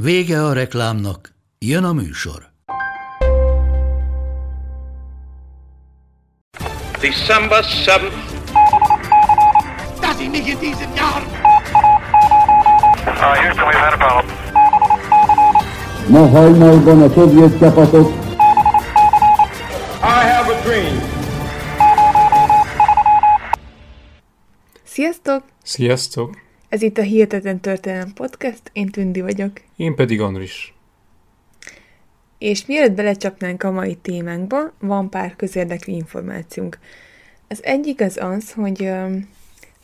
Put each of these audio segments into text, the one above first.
Vége a reklámnak, jön a műsor. December 7th. Das ich nicht in diesem Jahr. Uh, Houston, we've had a problem. Ma hajnalban a szovjet csapatok I have a dream. Sziasztok! Sziasztok! Ez itt a Hihetetlen Történelem Podcast, én Tündi vagyok. Én pedig Andris. És mielőtt belecsapnánk a mai témánkba, van pár közérdekű információnk. Az egyik az az, hogy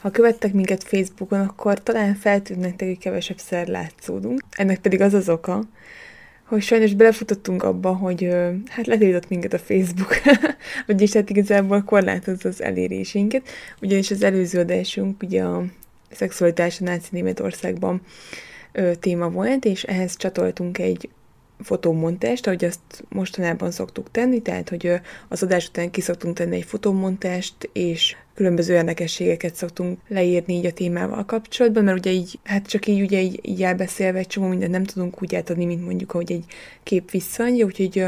ha követtek minket Facebookon, akkor talán feltűnt nektek, hogy kevesebbszer látszódunk. Ennek pedig az az oka, hogy sajnos belefutottunk abba, hogy hát letiltott minket a Facebook, vagyis hát igazából korlátozza az elérésünket, ugyanis az előző adásunk ugye a szexualitás a náci Németországban ö, téma volt, és ehhez csatoltunk egy fotómontást, ahogy azt mostanában szoktuk tenni, tehát, hogy az adás után kiszoktunk tenni egy fotómontást, és különböző érdekességeket szoktunk leírni így a témával kapcsolatban, mert ugye így, hát csak így ugye így, így elbeszélve egy csomó mindent nem tudunk úgy átadni, mint mondjuk, ahogy egy kép visszaadja, úgyhogy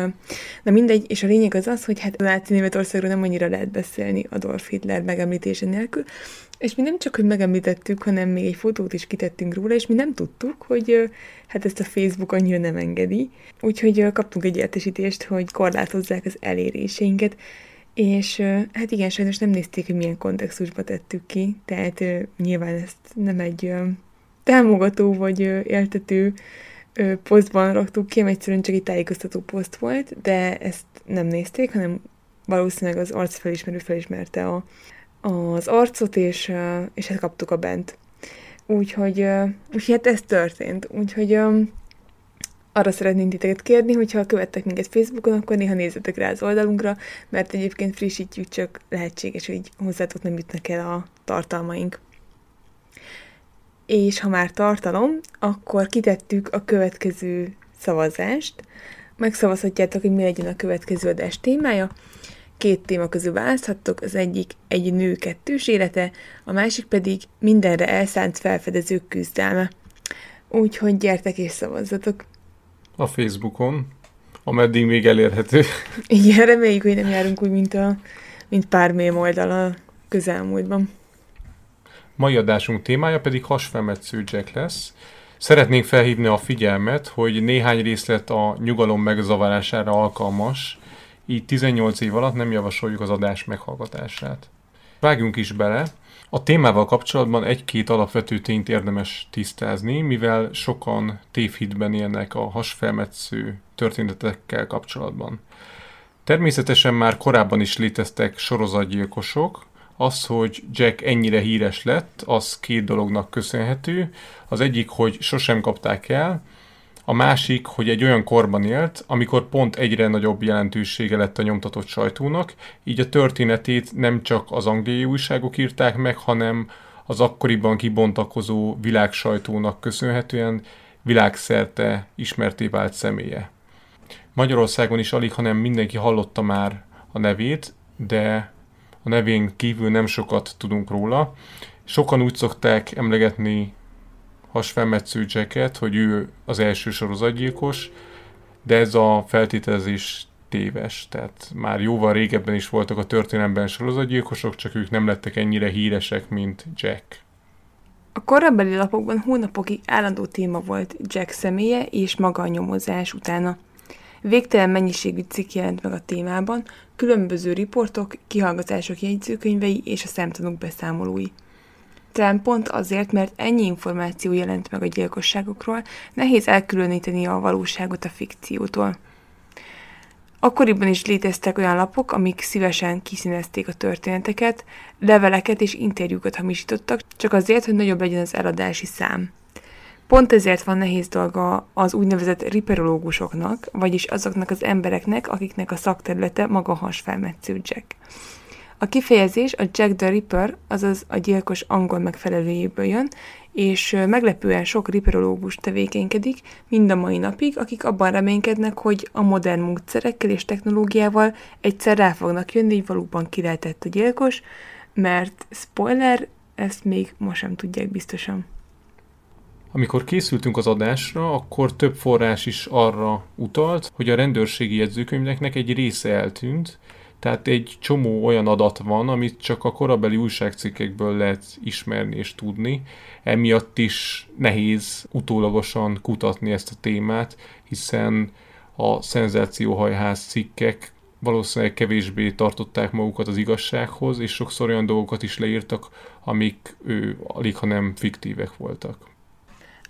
na mindegy, és a lényeg az az, hogy hát náci Németországról nem annyira lehet beszélni Adolf Hitler megemlítése nélkül, és mi nem csak, hogy megemlítettük, hanem még egy fotót is kitettünk róla, és mi nem tudtuk, hogy hát ezt a Facebook annyira nem engedi. Úgyhogy kaptunk egy értesítést, hogy korlátozzák az eléréseinket, és hát igen, sajnos nem nézték, hogy milyen kontextusba tettük ki, tehát nyilván ezt nem egy támogató vagy éltető posztban raktuk ki, egyszerűen csak egy tájékoztató poszt volt, de ezt nem nézték, hanem valószínűleg az arcfelismerő felismerte a, az arcot, és, és ezt kaptuk a bent. Úgyhogy, úgyhogy hát ez történt. Úgyhogy arra szeretném titeket kérni, hogyha követtek minket Facebookon, akkor néha nézzetek rá az oldalunkra, mert egyébként frissítjük, csak lehetséges, hogy hozzátok nem jutnak el a tartalmaink. És ha már tartalom, akkor kitettük a következő szavazást. Megszavazhatjátok, hogy mi legyen a következő adás témája. Két téma közül választhattok, az egyik egy nő kettős élete, a másik pedig mindenre elszánt felfedezők küzdelme. Úgyhogy gyertek és szavazzatok! A Facebookon, ameddig még elérhető. Igen, reméljük, hogy nem járunk úgy, mint, a, mint pár mém oldal a közelmúltban. Mai adásunk témája pedig hasfelmetsző Jack lesz. Szeretnénk felhívni a figyelmet, hogy néhány részlet a nyugalom megzavarására alkalmas, így 18 év alatt nem javasoljuk az adás meghallgatását. Vágjunk is bele. A témával kapcsolatban egy-két alapvető tényt érdemes tisztázni, mivel sokan tévhitben élnek a hasfelmetsző történetekkel kapcsolatban. Természetesen már korábban is léteztek sorozatgyilkosok, az, hogy Jack ennyire híres lett, az két dolognak köszönhető. Az egyik, hogy sosem kapták el, a másik, hogy egy olyan korban élt, amikor pont egyre nagyobb jelentősége lett a nyomtatott sajtónak, így a történetét nem csak az angliai újságok írták meg, hanem az akkoriban kibontakozó világsajtónak köszönhetően világszerte ismerté vált személye. Magyarországon is alig, hanem mindenki hallotta már a nevét, de a nevén kívül nem sokat tudunk róla. Sokan úgy szokták emlegetni hasfelmetsző Jacket, hogy ő az első sorozatgyilkos, de ez a feltételezés téves. Tehát már jóval régebben is voltak a történelemben sorozatgyilkosok, csak ők nem lettek ennyire híresek, mint Jack. A korabeli lapokban hónapokig állandó téma volt Jack személye és maga a nyomozás utána. Végtelen mennyiségű cikk jelent meg a témában, különböző riportok, kihallgatások jegyzőkönyvei és a szemtanúk beszámolói. Talán pont azért, mert ennyi információ jelent meg a gyilkosságokról, nehéz elkülöníteni a valóságot a fikciótól. Akkoriban is léteztek olyan lapok, amik szívesen kiszínezték a történeteket, leveleket és interjúkat hamisítottak, csak azért, hogy nagyobb legyen az eladási szám. Pont ezért van nehéz dolga az úgynevezett riperológusoknak, vagyis azoknak az embereknek, akiknek a szakterülete maga hasfelmetsző Jack. A kifejezés a Jack the Ripper, azaz a gyilkos angol megfelelőjéből jön, és meglepően sok riperológus tevékenykedik mind a mai napig, akik abban reménykednek, hogy a modern módszerekkel és technológiával egyszer rá fognak jönni, hogy valóban ki lehetett a gyilkos, mert spoiler, ezt még ma sem tudják biztosan. Amikor készültünk az adásra, akkor több forrás is arra utalt, hogy a rendőrségi jegyzőkönyveknek egy része eltűnt, tehát egy csomó olyan adat van, amit csak a korabeli újságcikkekből lehet ismerni és tudni. Emiatt is nehéz utólagosan kutatni ezt a témát, hiszen a szenzációhajház cikkek valószínűleg kevésbé tartották magukat az igazsághoz, és sokszor olyan dolgokat is leírtak, amik ő alig, ha nem fiktívek voltak.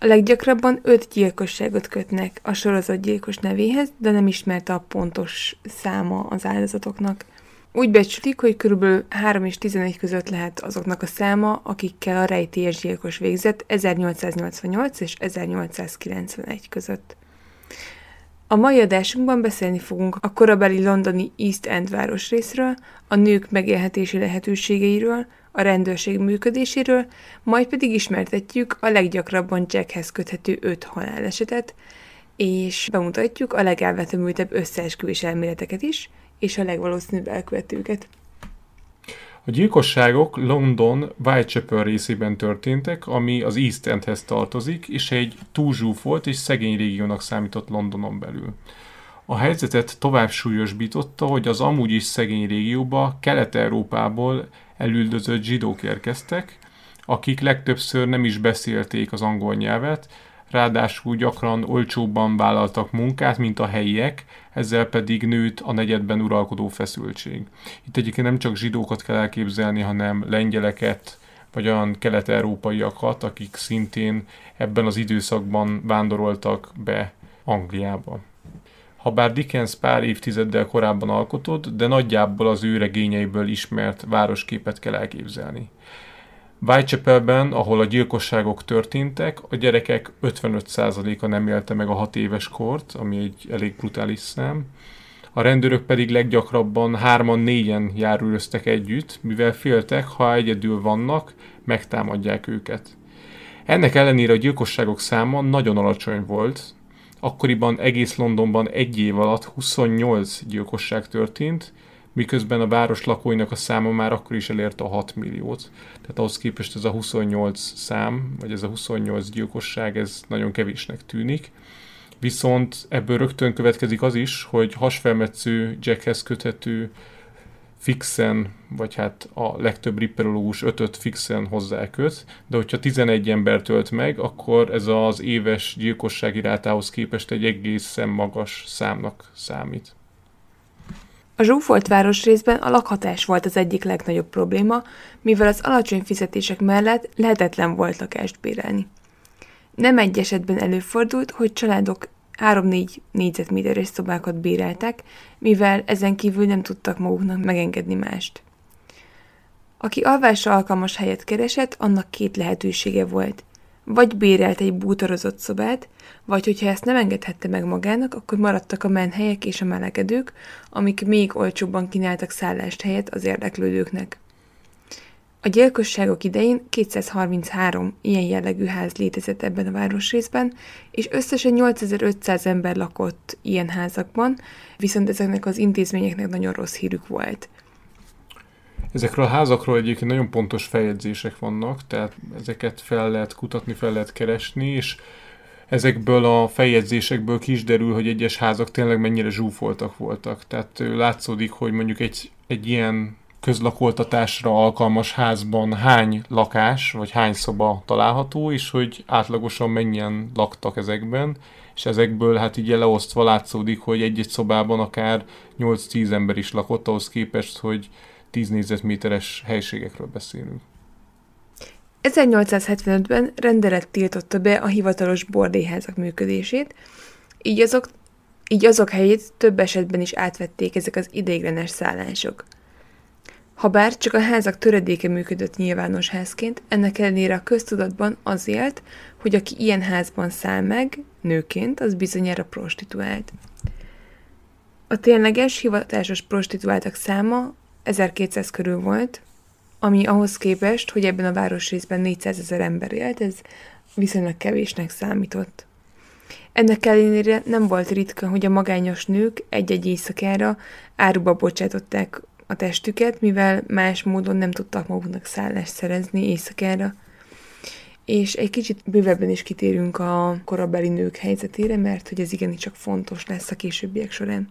A leggyakrabban öt gyilkosságot kötnek a sorozatgyilkos nevéhez, de nem ismerte a pontos száma az áldozatoknak. Úgy becsülik, hogy kb. 3 és 11 között lehet azoknak a száma, akikkel a rejtélyes gyilkos végzett 1888 és 1891 között. A mai adásunkban beszélni fogunk a korabeli londoni East End városrészről, a nők megélhetési lehetőségeiről, a rendőrség működéséről, majd pedig ismertetjük a leggyakrabban Jackhez köthető öt halálesetet, és bemutatjuk a legelvetemültebb összeesküvés elméleteket is, és a legvalószínűbb elkövetőket. A gyilkosságok London Whitechapel részében történtek, ami az East Endhez tartozik, és egy túlzsúfolt és szegény régiónak számított Londonon belül. A helyzetet tovább súlyosbította, hogy az amúgy is szegény régióba Kelet-Európából elüldözött zsidók érkeztek, akik legtöbbször nem is beszélték az angol nyelvet, ráadásul gyakran olcsóbban vállaltak munkát, mint a helyiek, ezzel pedig nőtt a negyedben uralkodó feszültség. Itt egyébként nem csak zsidókat kell elképzelni, hanem lengyeleket, vagy olyan kelet-európaiakat, akik szintén ebben az időszakban vándoroltak be Angliába. Habár Dickens pár évtizeddel korábban alkotott, de nagyjából az ő regényeiből ismert városképet kell elképzelni. Whitechapelben, ahol a gyilkosságok történtek, a gyerekek 55%-a nem élte meg a 6 éves kort, ami egy elég brutális szám. A rendőrök pedig leggyakrabban hárman-négyen járőröztek együtt, mivel féltek, ha egyedül vannak, megtámadják őket. Ennek ellenére a gyilkosságok száma nagyon alacsony volt, akkoriban egész Londonban egy év alatt 28 gyilkosság történt, miközben a város lakóinak a száma már akkor is elérte a 6 milliót. Tehát ahhoz képest ez a 28 szám, vagy ez a 28 gyilkosság, ez nagyon kevésnek tűnik. Viszont ebből rögtön következik az is, hogy hasfelmetsző Jackhez köthető fixen, vagy hát a legtöbb ripperológus ötöt fixen hozzáköt, de hogyha 11 ember tölt meg, akkor ez az éves gyilkossági rátához képest egy egészen magas számnak számít. A zsúfolt városrészben a lakhatás volt az egyik legnagyobb probléma, mivel az alacsony fizetések mellett lehetetlen volt lakást bérelni. Nem egy esetben előfordult, hogy családok 3-4 négyzetméteres szobákat béreltek, mivel ezen kívül nem tudtak maguknak megengedni mást. Aki alvásra alkalmas helyet keresett, annak két lehetősége volt. Vagy bérelt egy bútorozott szobát, vagy hogyha ezt nem engedhette meg magának, akkor maradtak a menhelyek és a melegedők, amik még olcsóbban kínáltak szállást helyet az érdeklődőknek. A gyilkosságok idején 233 ilyen jellegű ház létezett ebben a városrészben, és összesen 8500 ember lakott ilyen házakban, viszont ezeknek az intézményeknek nagyon rossz hírük volt. Ezekről a házakról egyébként nagyon pontos feljegyzések vannak, tehát ezeket fel lehet kutatni, fel lehet keresni, és ezekből a feljegyzésekből kisderül, hogy egyes házak tényleg mennyire zsúfoltak voltak. Tehát látszódik, hogy mondjuk egy, egy ilyen közlakoltatásra alkalmas házban hány lakás, vagy hány szoba található, és hogy átlagosan mennyien laktak ezekben, és ezekből hát így leosztva látszódik, hogy egy-egy szobában akár 8-10 ember is lakott, ahhoz képest, hogy 10 négyzetméteres helységekről beszélünk. 1875-ben rendelet tiltotta be a hivatalos bordélyházak működését, így azok, így azok helyét több esetben is átvették ezek az ideiglenes szállások. Habár csak a házak töredéke működött nyilvános házként, ennek ellenére a köztudatban az élt, hogy aki ilyen házban száll meg, nőként, az bizonyára prostituált. A tényleges, hivatásos prostituáltak száma 1200 körül volt, ami ahhoz képest, hogy ebben a városrészben 400 ezer ember élt, ez viszonylag kevésnek számított. Ennek ellenére nem volt ritka, hogy a magányos nők egy-egy éjszakára áruba bocsátották a testüket, mivel más módon nem tudtak maguknak szállást szerezni éjszakára. És egy kicsit bővebben is kitérünk a korabeli nők helyzetére, mert hogy ez igenicsak fontos lesz a későbbiek során.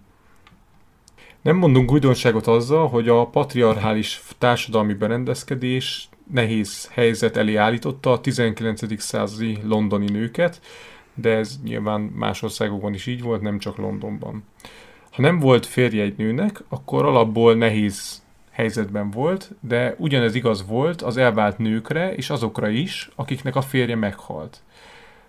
Nem mondunk újdonságot azzal, hogy a patriarchális társadalmi berendezkedés nehéz helyzet elé állította a 19. századi londoni nőket, de ez nyilván más országokban is így volt, nem csak Londonban. Ha nem volt férje egy nőnek, akkor alapból nehéz helyzetben volt, de ugyanez igaz volt az elvált nőkre és azokra is, akiknek a férje meghalt.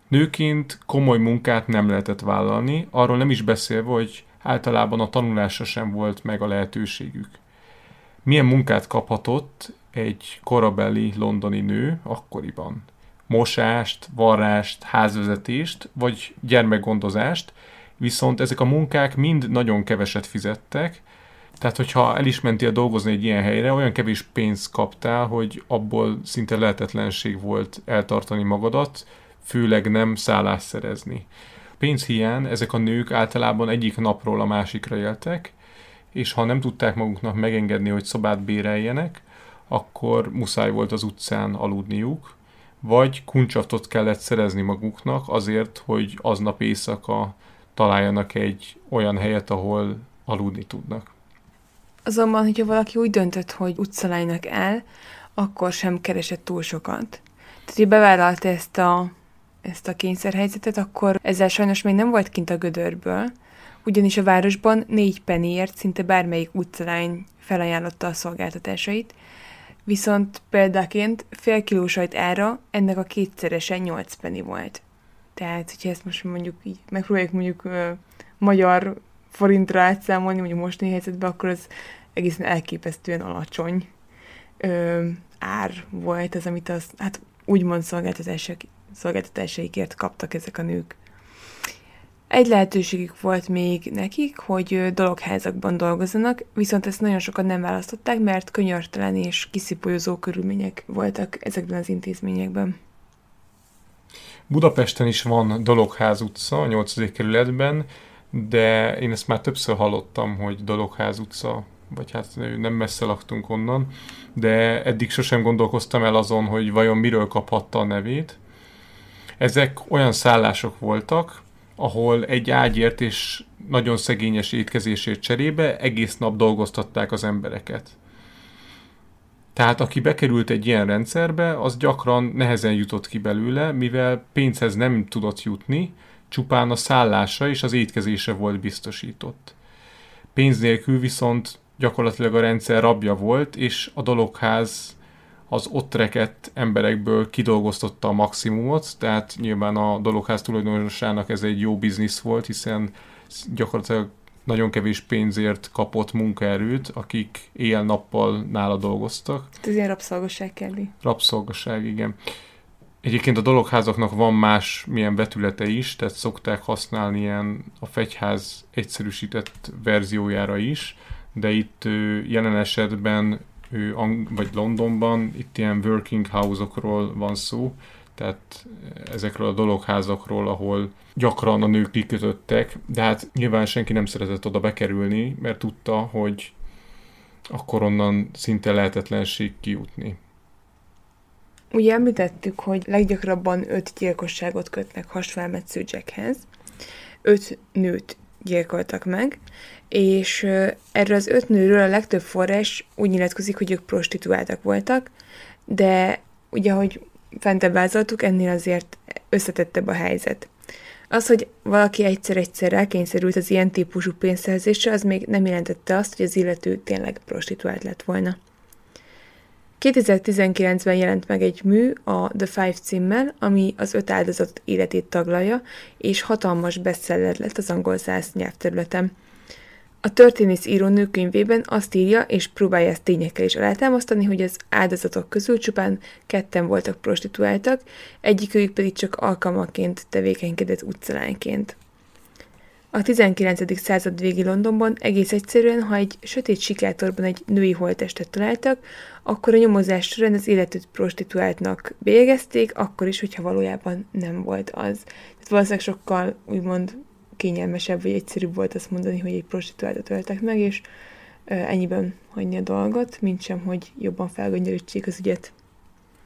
Nőként komoly munkát nem lehetett vállalni, arról nem is beszélve, hogy általában a tanulásra sem volt meg a lehetőségük. Milyen munkát kaphatott egy korabeli londoni nő akkoriban? Mosást, varrást, házvezetést vagy gyermekgondozást, viszont ezek a munkák mind nagyon keveset fizettek, tehát, hogyha el is mentél dolgozni egy ilyen helyre, olyan kevés pénzt kaptál, hogy abból szinte lehetetlenség volt eltartani magadat, főleg nem szállás szerezni. Pénzhiány ezek a nők általában egyik napról a másikra éltek, és ha nem tudták maguknak megengedni, hogy szobát béreljenek, akkor muszáj volt az utcán aludniuk, vagy kuncsaftot kellett szerezni maguknak azért, hogy aznap éjszaka találjanak egy olyan helyet, ahol aludni tudnak. Azonban, hogyha valaki úgy döntött, hogy utcalánynak el, akkor sem keresett túl sokat. Tehát, hogy bevállalta ezt a, ezt a kényszerhelyzetet, akkor ezzel sajnos még nem volt kint a gödörből, ugyanis a városban négy pennyért szinte bármelyik utcalány felajánlotta a szolgáltatásait, viszont példaként fél kiló sajt ára ennek a kétszeresen 8 penny volt. Tehát, hogyha ezt most mondjuk így megpróbáljuk mondjuk ö, magyar forintra átszámolni, mondjuk most helyzetben, akkor az egészen elképesztően alacsony ö, ár volt az, amit az, hát úgymond szolgáltatások, szolgáltatásaikért kaptak ezek a nők. Egy lehetőségük volt még nekik, hogy dologházakban dolgozzanak, viszont ezt nagyon sokan nem választották, mert könyörtelen és kiszipolyozó körülmények voltak ezekben az intézményekben. Budapesten is van Dologház utca, a 8. kerületben, de én ezt már többször hallottam, hogy Dologház utca, vagy hát nem messze laktunk onnan, de eddig sosem gondolkoztam el azon, hogy vajon miről kaphatta a nevét. Ezek olyan szállások voltak, ahol egy ágyért és nagyon szegényes étkezésért cserébe egész nap dolgoztatták az embereket. Tehát aki bekerült egy ilyen rendszerbe, az gyakran nehezen jutott ki belőle, mivel pénzhez nem tudott jutni, csupán a szállása és az étkezése volt biztosított. Pénz nélkül viszont gyakorlatilag a rendszer rabja volt, és a dologház az ott rekett emberekből kidolgoztatta a maximumot, tehát nyilván a dologház tulajdonosának ez egy jó biznisz volt, hiszen gyakorlatilag nagyon kevés pénzért kapott munkaerőt, akik éjjel-nappal nála dolgoztak. Ez ilyen rabszolgaság kelli. Rabszolgaság, igen. Egyébként a dologházaknak van más milyen vetülete is, tehát szokták használni ilyen a fegyház egyszerűsített verziójára is, de itt jelen esetben vagy Londonban itt ilyen working house-okról van szó, tehát ezekről a dologházakról, ahol gyakran a nők kikötöttek, de hát nyilván senki nem szeretett oda bekerülni, mert tudta, hogy akkor onnan szinte lehetetlenség kijutni. Ugye említettük, hogy leggyakrabban öt gyilkosságot kötnek hasfelmetsző Jackhez. Öt nőt gyilkoltak meg, és erről az öt nőről a legtöbb forrás úgy nyilatkozik, hogy ők prostituáltak voltak, de ugye, ahogy fentebb vázoltuk, ennél azért összetettebb a helyzet. Az, hogy valaki egyszer-egyszer rákényszerült az ilyen típusú pénzszerzésre, az még nem jelentette azt, hogy az illető tényleg prostituált lett volna. 2019-ben jelent meg egy mű a The Five címmel, ami az öt áldozat életét taglalja, és hatalmas bestseller lett az angol száz nyelvterületen. A történész író nőkönyvében azt írja, és próbálja ezt tényekkel is alátámasztani, hogy az áldozatok közül csupán ketten voltak prostituáltak, egyikőjük pedig csak alkalmaként tevékenykedett utcalányként. A 19. század végi Londonban egész egyszerűen, ha egy sötét sikátorban egy női holttestet találtak, akkor a nyomozás során az életet prostituáltnak bélyegezték, akkor is, hogyha valójában nem volt az. Tehát valószínűleg sokkal úgymond kényelmesebb vagy egyszerűbb volt azt mondani, hogy egy prostituáltat öltek meg, és ennyiben hagyni a dolgot, mint sem, hogy jobban felgöngyörítsék az ügyet.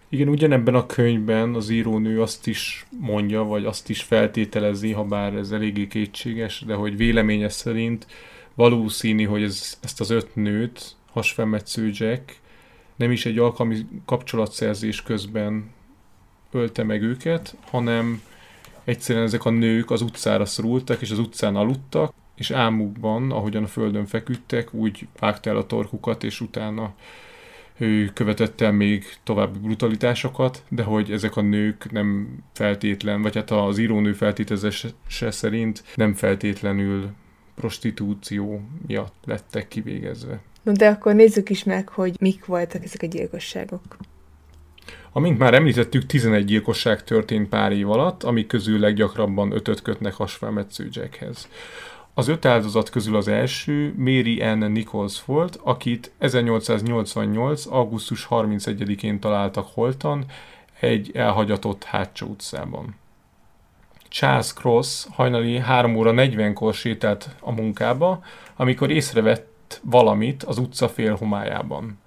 Igen, ugyanebben a könyvben az írónő azt is mondja, vagy azt is feltételezi, ha bár ez eléggé kétséges, de hogy véleménye szerint valószínű, hogy ez, ezt az öt nőt, hasfemmetsző Jack, nem is egy alkalmi kapcsolatszerzés közben ölte meg őket, hanem egyszerűen ezek a nők az utcára szorultak, és az utcán aludtak, és álmukban, ahogyan a földön feküdtek, úgy vágta el a torkukat, és utána ő követett el még további brutalitásokat, de hogy ezek a nők nem feltétlen, vagy hát az írónő feltételezése szerint nem feltétlenül prostitúció miatt lettek kivégezve. No, de akkor nézzük is meg, hogy mik voltak ezek a gyilkosságok. Amint már említettük, 11 gyilkosság történt pár év alatt, amik közül leggyakrabban ötöt kötnek hasfelmetsző Jackhez. Az öt áldozat közül az első Mary Ann Nichols volt, akit 1888. augusztus 31-én találtak holtan egy elhagyatott hátsó utcában. Charles Cross hajnali 3 óra 40-kor sétált a munkába, amikor észrevett valamit az utca fél homályában.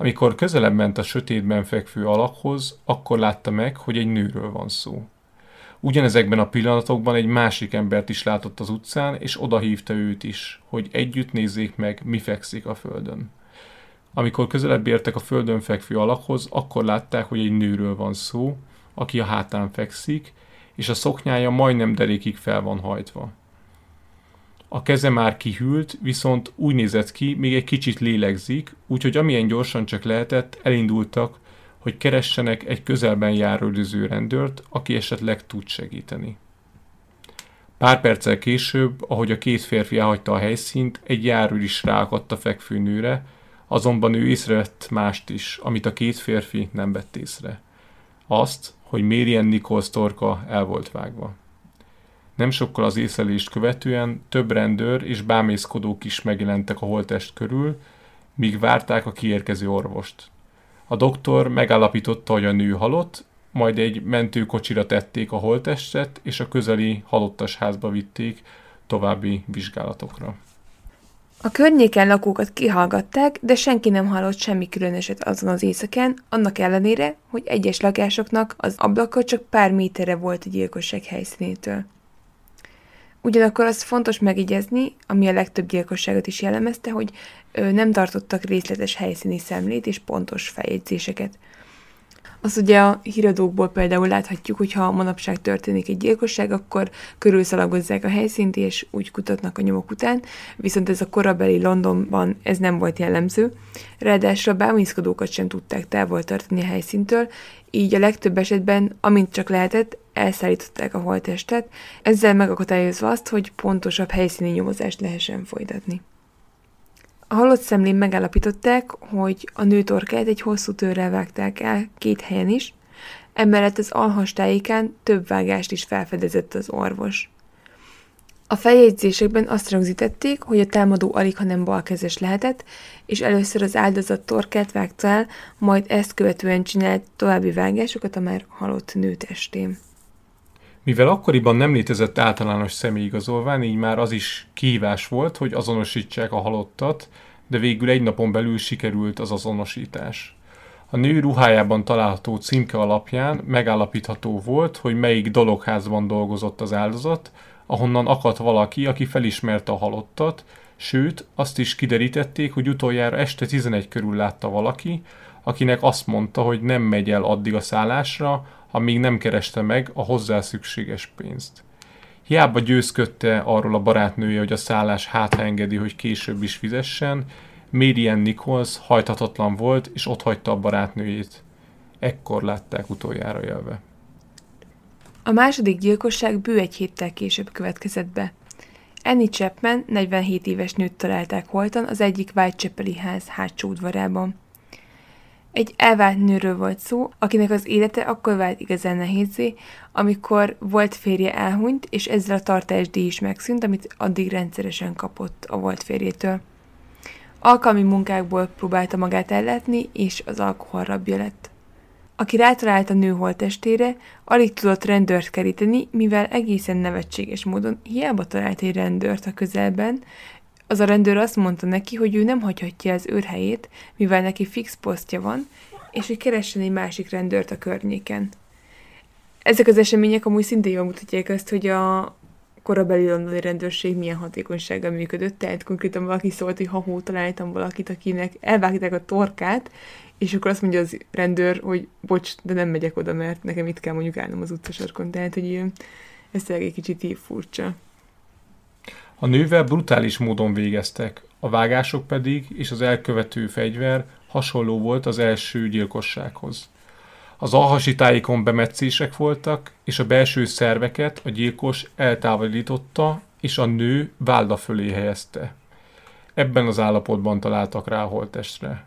Amikor közelebb ment a sötétben fekvő alakhoz, akkor látta meg, hogy egy nőről van szó. Ugyanezekben a pillanatokban egy másik embert is látott az utcán, és odahívta őt is, hogy együtt nézzék meg, mi fekszik a földön. Amikor közelebb értek a földön fekvő alakhoz, akkor látták, hogy egy nőről van szó, aki a hátán fekszik, és a szoknyája majdnem derékig fel van hajtva. A keze már kihűlt, viszont úgy nézett ki, még egy kicsit lélegzik, úgyhogy amilyen gyorsan csak lehetett, elindultak, hogy keressenek egy közelben járó rendőrt, aki esetleg tud segíteni. Pár perccel később, ahogy a két férfi elhagyta a helyszínt, egy járőr is ráakadt a fekvő nőre, azonban ő észrevett mást is, amit a két férfi nem vett észre. Azt, hogy Marian Nichols torka el volt vágva. Nem sokkal az észlelést követően több rendőr és bámészkodók is megjelentek a holtest körül, míg várták a kiérkező orvost. A doktor megállapította, hogy a nő halott, majd egy mentőkocsira tették a holttestet, és a közeli halottas házba vitték további vizsgálatokra. A környéken lakókat kihallgatták, de senki nem hallott semmi különöset azon az éjszakán, annak ellenére, hogy egyes lakásoknak az ablaka csak pár méterre volt a gyilkosság helyszínétől. Ugyanakkor az fontos megigyezni, ami a legtöbb gyilkosságot is jellemezte, hogy nem tartottak részletes helyszíni szemlét és pontos feljegyzéseket. Az ugye a híradókból például láthatjuk, hogy ha manapság történik egy gyilkosság, akkor körülszalagozzák a helyszínt, és úgy kutatnak a nyomok után, viszont ez a korabeli Londonban ez nem volt jellemző. Ráadásul a bámészkodókat sem tudták távol tartani a helyszíntől, így a legtöbb esetben, amint csak lehetett, elszállították a holttestet, ezzel megakadályozva azt, hogy pontosabb helyszíni nyomozást lehessen folytatni. A halott szemlén megállapították, hogy a nő torkát egy hosszú törrel vágták el két helyen is, emellett az alhastáikán több vágást is felfedezett az orvos. A feljegyzésekben azt rögzítették, hogy a támadó alig, ha nem balkezes lehetett, és először az áldozat torkát vágta el, majd ezt követően csinált további vágásokat a már halott nő testén. Mivel akkoriban nem létezett általános személyigazolvány, így már az is kihívás volt, hogy azonosítsák a halottat, de végül egy napon belül sikerült az azonosítás. A nő ruhájában található címke alapján megállapítható volt, hogy melyik dologházban dolgozott az áldozat, ahonnan akadt valaki, aki felismerte a halottat, sőt, azt is kiderítették, hogy utoljára este 11 körül látta valaki, akinek azt mondta, hogy nem megy el addig a szállásra, amíg nem kereste meg a hozzá szükséges pénzt. Hiába győzködte arról a barátnője, hogy a szállás engedi, hogy később is fizessen, Marian Nichols hajthatatlan volt, és ott hagyta a barátnőjét. Ekkor látták utoljára jelve. A második gyilkosság bő egy héttel később következett be. Annie Chapman 47 éves nőt találták holtan az egyik Whitechapel-i ház hátsó udvarában. Egy elvált nőről volt szó, akinek az élete akkor vált igazán nehézé, amikor volt férje elhunyt, és ezzel a tartásdíj is megszűnt, amit addig rendszeresen kapott a volt férjétől. Alkalmi munkákból próbálta magát ellátni, és az alkohol rabja lett. Aki rátalált a nő holtestére, alig tudott rendőrt keríteni, mivel egészen nevetséges módon hiába talált egy rendőrt a közelben, az a rendőr azt mondta neki, hogy ő nem hagyhatja az őrhelyét, mivel neki fix posztja van, és hogy keressen egy másik rendőrt a környéken. Ezek az események amúgy szintén jól mutatják azt, hogy a korabeli londoni rendőrség milyen hatékonysággal működött, tehát konkrétan valaki szólt, hogy ha hó találtam valakit, akinek elvágták a torkát, és akkor azt mondja az rendőr, hogy bocs, de nem megyek oda, mert nekem itt kell mondjuk állnom az utcasarkon, tehát hogy ez tényleg egy kicsit így furcsa. A nővel brutális módon végeztek, a vágások pedig és az elkövető fegyver hasonló volt az első gyilkossághoz. Az alhasitáikon bemetszések voltak, és a belső szerveket a gyilkos eltávolította, és a nő válda fölé helyezte. Ebben az állapotban találtak rá a holtestre.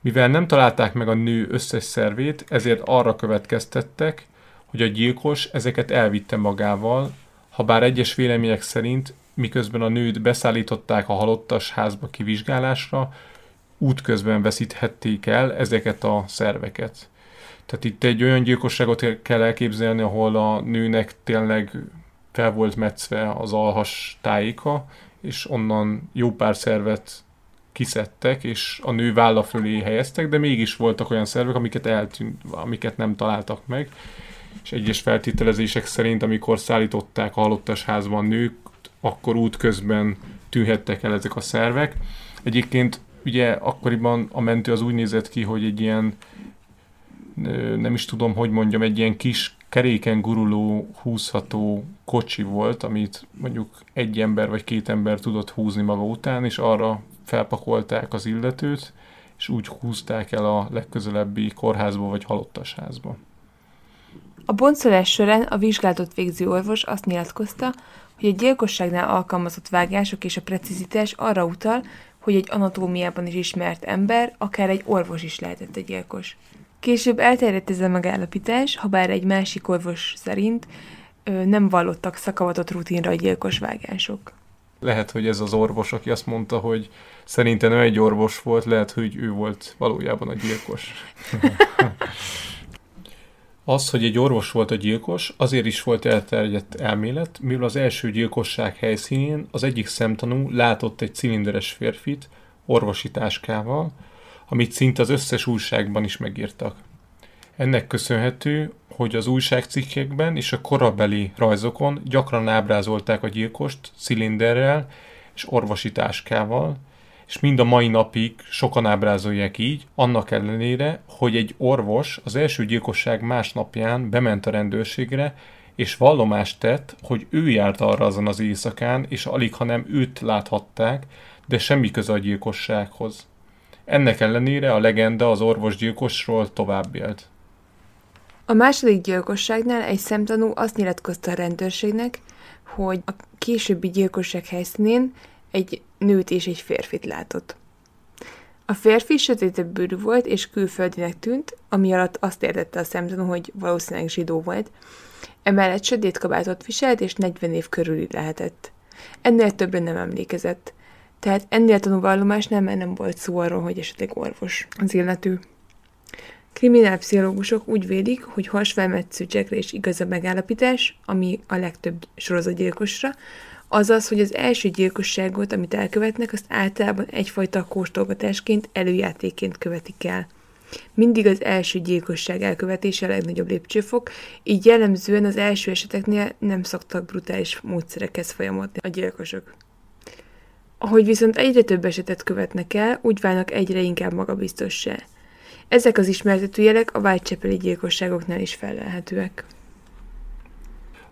Mivel nem találták meg a nő összes szervét, ezért arra következtettek, hogy a gyilkos ezeket elvitte magával, ha bár egyes vélemények szerint, miközben a nőt beszállították a halottas házba kivizsgálásra, útközben veszíthették el ezeket a szerveket. Tehát itt egy olyan gyilkosságot kell elképzelni, ahol a nőnek tényleg fel volt metszve az alhas tájéka, és onnan jó pár szervet kiszedtek, és a nő válla fölé helyeztek, de mégis voltak olyan szervek, amiket eltűnt, amiket nem találtak meg. És egyes feltételezések szerint, amikor szállították a halottas házban nők, akkor útközben tűnhettek el ezek a szervek. Egyébként ugye akkoriban a mentő az úgy nézett ki, hogy egy ilyen nem is tudom, hogy mondjam, egy ilyen kis keréken guruló, húzható kocsi volt, amit mondjuk egy ember vagy két ember tudott húzni maga után, és arra felpakolták az illetőt, és úgy húzták el a legközelebbi kórházba vagy halottasházba. A boncolás során a vizsgálatot végző orvos azt nyilatkozta, hogy a gyilkosságnál alkalmazott vágások és a precizitás arra utal, hogy egy anatómiában is ismert ember, akár egy orvos is lehetett egy gyilkos. Később elterjedt ez a megállapítás, ha bár egy másik orvos szerint ö, nem vallottak szakavatott rutinra a gyilkos vágások. Lehet, hogy ez az orvos, aki azt mondta, hogy szerintem ő egy orvos volt, lehet, hogy ő volt valójában a gyilkos. Az, hogy egy orvos volt a gyilkos, azért is volt elterjedt elmélet, mivel az első gyilkosság helyszínén az egyik szemtanú látott egy cilinderes férfit orvosi táskával, amit szinte az összes újságban is megírtak. Ennek köszönhető, hogy az újságcikkekben és a korabeli rajzokon gyakran ábrázolták a gyilkost cilinderrel és orvosi táskával, és mind a mai napig sokan ábrázolják így, annak ellenére, hogy egy orvos az első gyilkosság másnapján bement a rendőrségre, és vallomást tett, hogy ő járt arra azon az éjszakán, és alig, hanem őt láthatták, de semmi köze a gyilkossághoz. Ennek ellenére a legenda az orvosgyilkosról tovább élt. A második gyilkosságnál egy szemtanú azt nyilatkozta a rendőrségnek, hogy a későbbi gyilkosság helyszínén egy nőt és egy férfit látott. A férfi sötétebb bőrű volt és külföldinek tűnt, ami alatt azt értette a szemtanú, hogy valószínűleg zsidó volt. Emellett sötét kabátot viselt és 40 év körüli lehetett. Ennél többre nem emlékezett. Tehát ennél tanúvallomásnál már nem volt szó arról, hogy esetleg orvos az illető. Kriminálpszichológusok úgy védik, hogy hasfelmetsző Jackre is igaz a megállapítás, ami a legtöbb sorozatgyilkosra, azaz, hogy az első gyilkosságot, amit elkövetnek, azt általában egyfajta kóstolgatásként, előjátéként követik el. Mindig az első gyilkosság elkövetése a legnagyobb lépcsőfok, így jellemzően az első eseteknél nem szoktak brutális módszerekhez folyamodni a gyilkosok. Ahogy viszont egyre több esetet követnek el, úgy válnak egyre inkább magabiztossá. Ezek az ismertető jelek a Whitechapel-i gyilkosságoknál is felelhetőek.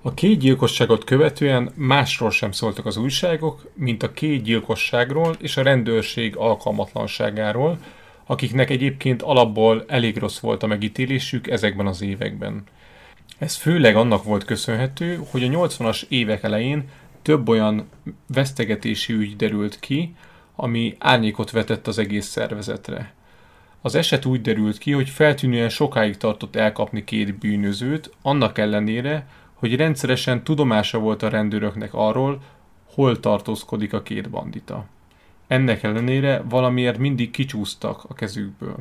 A két gyilkosságot követően másról sem szóltak az újságok, mint a két gyilkosságról és a rendőrség alkalmatlanságáról, akiknek egyébként alapból elég rossz volt a megítélésük ezekben az években. Ez főleg annak volt köszönhető, hogy a 80-as évek elején több olyan vesztegetési ügy derült ki, ami árnyékot vetett az egész szervezetre. Az eset úgy derült ki, hogy feltűnően sokáig tartott elkapni két bűnözőt, annak ellenére, hogy rendszeresen tudomása volt a rendőröknek arról, hol tartózkodik a két bandita. Ennek ellenére valamiért mindig kicsúsztak a kezükből.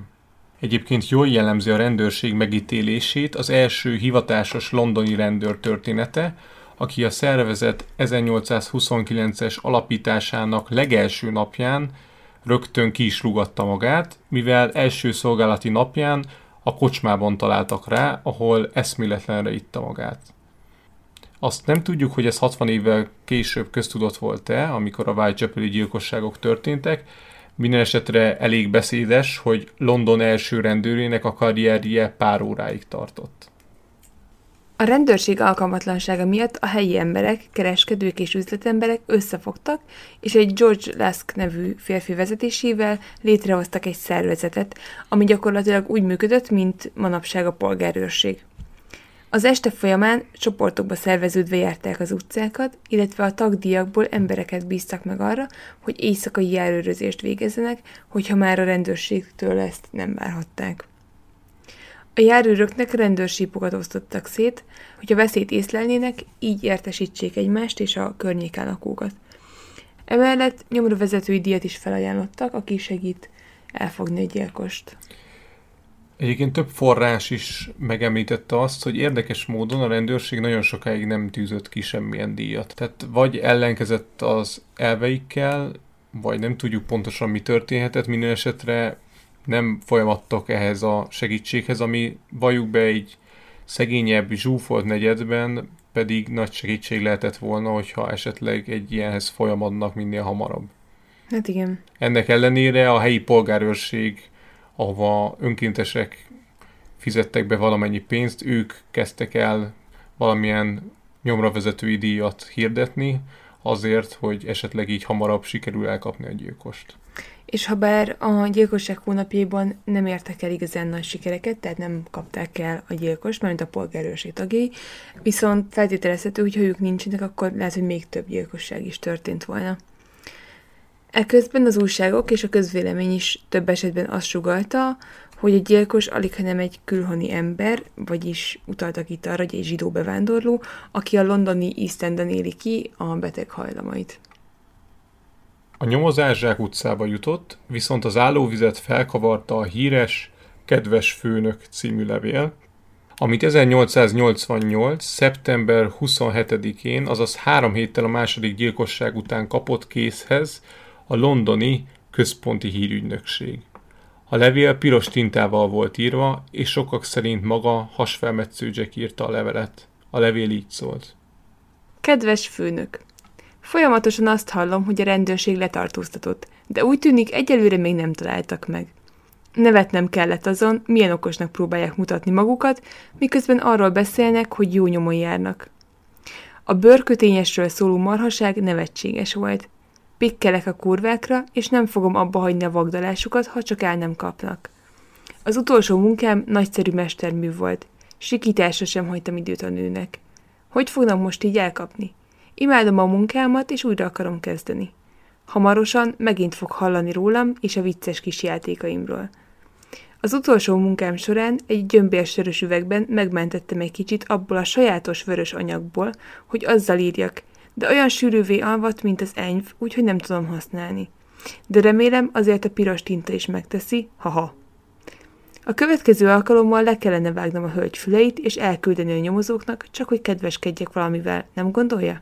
Egyébként jól jellemzi a rendőrség megítélését az első hivatásos londoni rendőr története, aki a szervezet 1829-es alapításának legelső napján rögtön ki is rugatta magát, mivel első szolgálati napján a kocsmában találtak rá, ahol eszméletlenre itta magát. Azt nem tudjuk, hogy ez 60 évvel később köztudott volt-e, amikor a Whitechapel-i gyilkosságok történtek, minden esetre elég beszédes, hogy London első rendőrének a karrierje pár óráig tartott. A rendőrség alkalmatlansága miatt a helyi emberek, kereskedők és üzletemberek összefogtak, és egy George Lask nevű férfi vezetésével létrehoztak egy szervezetet, ami gyakorlatilag úgy működött, mint manapság a polgárőrség. Az este folyamán csoportokba szerveződve járták az utcákat, illetve a tagdíjakból embereket bíztak meg arra, hogy éjszakai járőrözést végezzenek, hogyha már a rendőrségtől ezt nem várhatták. A járőröknek rendőrsípokat osztottak szét, hogy a veszélyt észlelnének, így értesítsék egymást és a környéken lakókat. Emellett nyomorvezetői díjat is felajánlottak, aki segít elfogni a gyilkost. Egyébként több forrás is megemlítette azt, hogy érdekes módon a rendőrség nagyon sokáig nem tűzött ki semmilyen díjat. Tehát vagy ellenkezett az elveikkel, vagy nem tudjuk pontosan mi történhetett, minden esetre nem folyamattak ehhez a segítséghez, ami valljuk be egy szegényebb, zsúfolt negyedben pedig nagy segítség lehetett volna, hogyha esetleg egy ilyenhez folyamadnak minél hamarabb. Hát igen. Ennek ellenére a helyi polgárőrség, ahova önkéntesek fizettek be valamennyi pénzt, ők kezdtek el valamilyen nyomravezetői díjat hirdetni, azért, hogy esetleg így hamarabb sikerül elkapni a gyilkost és ha bár a gyilkosság hónapjában nem értek el igazán nagy sikereket, tehát nem kapták el a gyilkost, mert a polgárőrség tagjai, viszont feltételezhető, hogy ha ők nincsenek, akkor lehet, hogy még több gyilkosság is történt volna. Eközben az újságok és a közvélemény is több esetben azt sugalta, hogy a gyilkos alig nem egy külhoni ember, vagyis utaltak itt arra, hogy egy zsidó bevándorló, aki a londoni East Enden éli ki a beteg hajlamait. A nyomozás Zsák utcába jutott, viszont az állóvizet felkavarta a híres Kedves főnök című levél, amit 1888. szeptember 27-én, azaz három héttel a második gyilkosság után kapott készhez a londoni központi hírügynökség. A levél piros tintával volt írva, és sokak szerint maga hasfelmetsző Jack írta a levelet. A levél így szólt. Kedves főnök! Folyamatosan azt hallom, hogy a rendőrség letartóztatott, de úgy tűnik egyelőre még nem találtak meg. Nevetnem kellett azon, milyen okosnak próbálják mutatni magukat, miközben arról beszélnek, hogy jó nyomon járnak. A bőrkötényesről szóló marhaság nevetséges volt. Pikkelek a kurvákra, és nem fogom abba hagyni a vagdalásukat, ha csak el nem kapnak. Az utolsó munkám nagyszerű mestermű volt. Sikításra sem hagytam időt a nőnek. Hogy fognak most így elkapni? Imádom a munkámat, és újra akarom kezdeni. Hamarosan megint fog hallani rólam és a vicces kis játékaimról. Az utolsó munkám során egy gyömbérsörös üvegben megmentettem egy kicsit abból a sajátos vörös anyagból, hogy azzal írjak, de olyan sűrűvé alvat, mint az enyv, úgyhogy nem tudom használni. De remélem azért a piros tinta is megteszi, haha. A következő alkalommal le kellene vágnom a hölgy füleit, és elküldeni a nyomozóknak, csak hogy kedveskedjek valamivel, nem gondolja?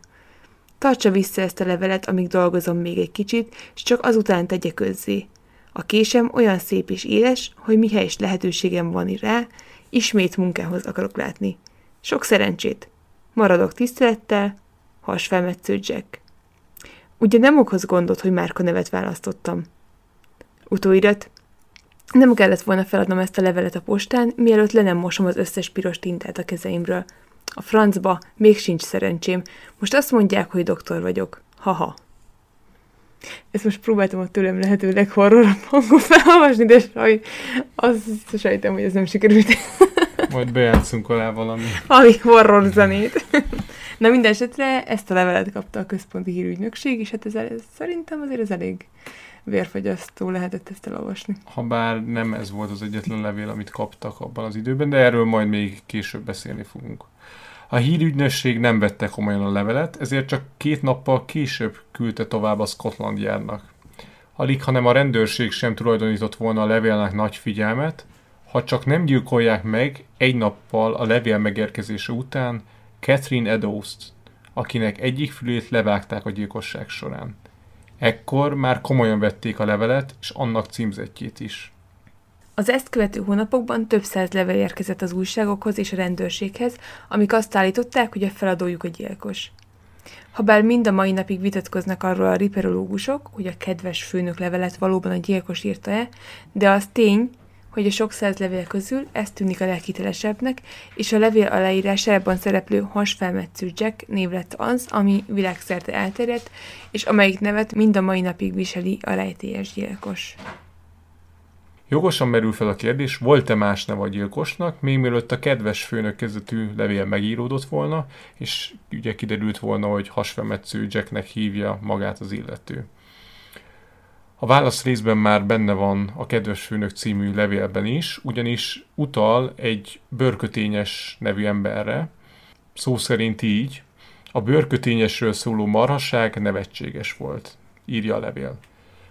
Tartsa vissza ezt a levelet, amíg dolgozom még egy kicsit, és csak azután tegye közzé. A késem olyan szép és éles, hogy mihez is lehetőségem van rá, ismét munkához akarok látni. Sok szerencsét! Maradok tisztelettel, hasfelmetsző Jack. Ugye nem okoz gondot, hogy Márka nevet választottam. Utóirat. Nem kellett volna feladnom ezt a levelet a postán, mielőtt le nem mosom az összes piros tintát a kezeimről. A francba még sincs szerencsém. Most azt mondják, hogy doktor vagyok. Haha. Ezt most próbáltam a tőlem lehetőleg horrorabb hangon felolvasni, de saj, azt sejtem, hogy ez nem sikerült. Majd bejátszunk alá valami. Ami horror zenét. Na minden esetre ezt a levelet kapta a központi hírügynökség, és hát ez, ez szerintem azért ez elég vérfagyasztó lehetett ezt elolvasni. Habár nem ez volt az egyetlen levél, amit kaptak abban az időben, de erről majd még később beszélni fogunk. A hírügynösség nem vette komolyan a levelet, ezért csak két nappal később küldte tovább a Scotland Yardnak. Alig, hanem a rendőrség sem tulajdonított volna a levélnek nagy figyelmet, ha csak nem gyilkolják meg egy nappal a levél megérkezése után Catherine Eddowes-t, akinek egyik fülét levágták a gyilkosság során. Ekkor már komolyan vették a levelet, és annak címzetjét is. Az ezt követő hónapokban több száz level érkezett az újságokhoz és a rendőrséghez, amik azt állították, hogy a feladójuk a gyilkos. Habár mind a mai napig vitatkoznak arról a riperológusok, hogy a kedves főnök levelet valóban a gyilkos írta-e, de az tény, hogy a sok száz levél közül ez tűnik a leghitelesebbnek, és a levél aláírásában szereplő hasfelmetsző Jack név lett az, ami világszerte elterjedt, és amelyik nevet mind a mai napig viseli a rejtélyes gyilkos. Jogosan merül fel a kérdés, volt-e más neve a gyilkosnak, még mielőtt a kedves főnök kezdetű levél megíródott volna, és ugye kiderült volna, hogy hasfemetsző Jacknek hívja magát az illető. A válasz részben már benne van a Kedves Főnök című levélben is, ugyanis utal egy bőrkötényes nevű emberre, szó szerint így, a bőrkötényesről szóló marhasság nevetséges volt, írja a levél.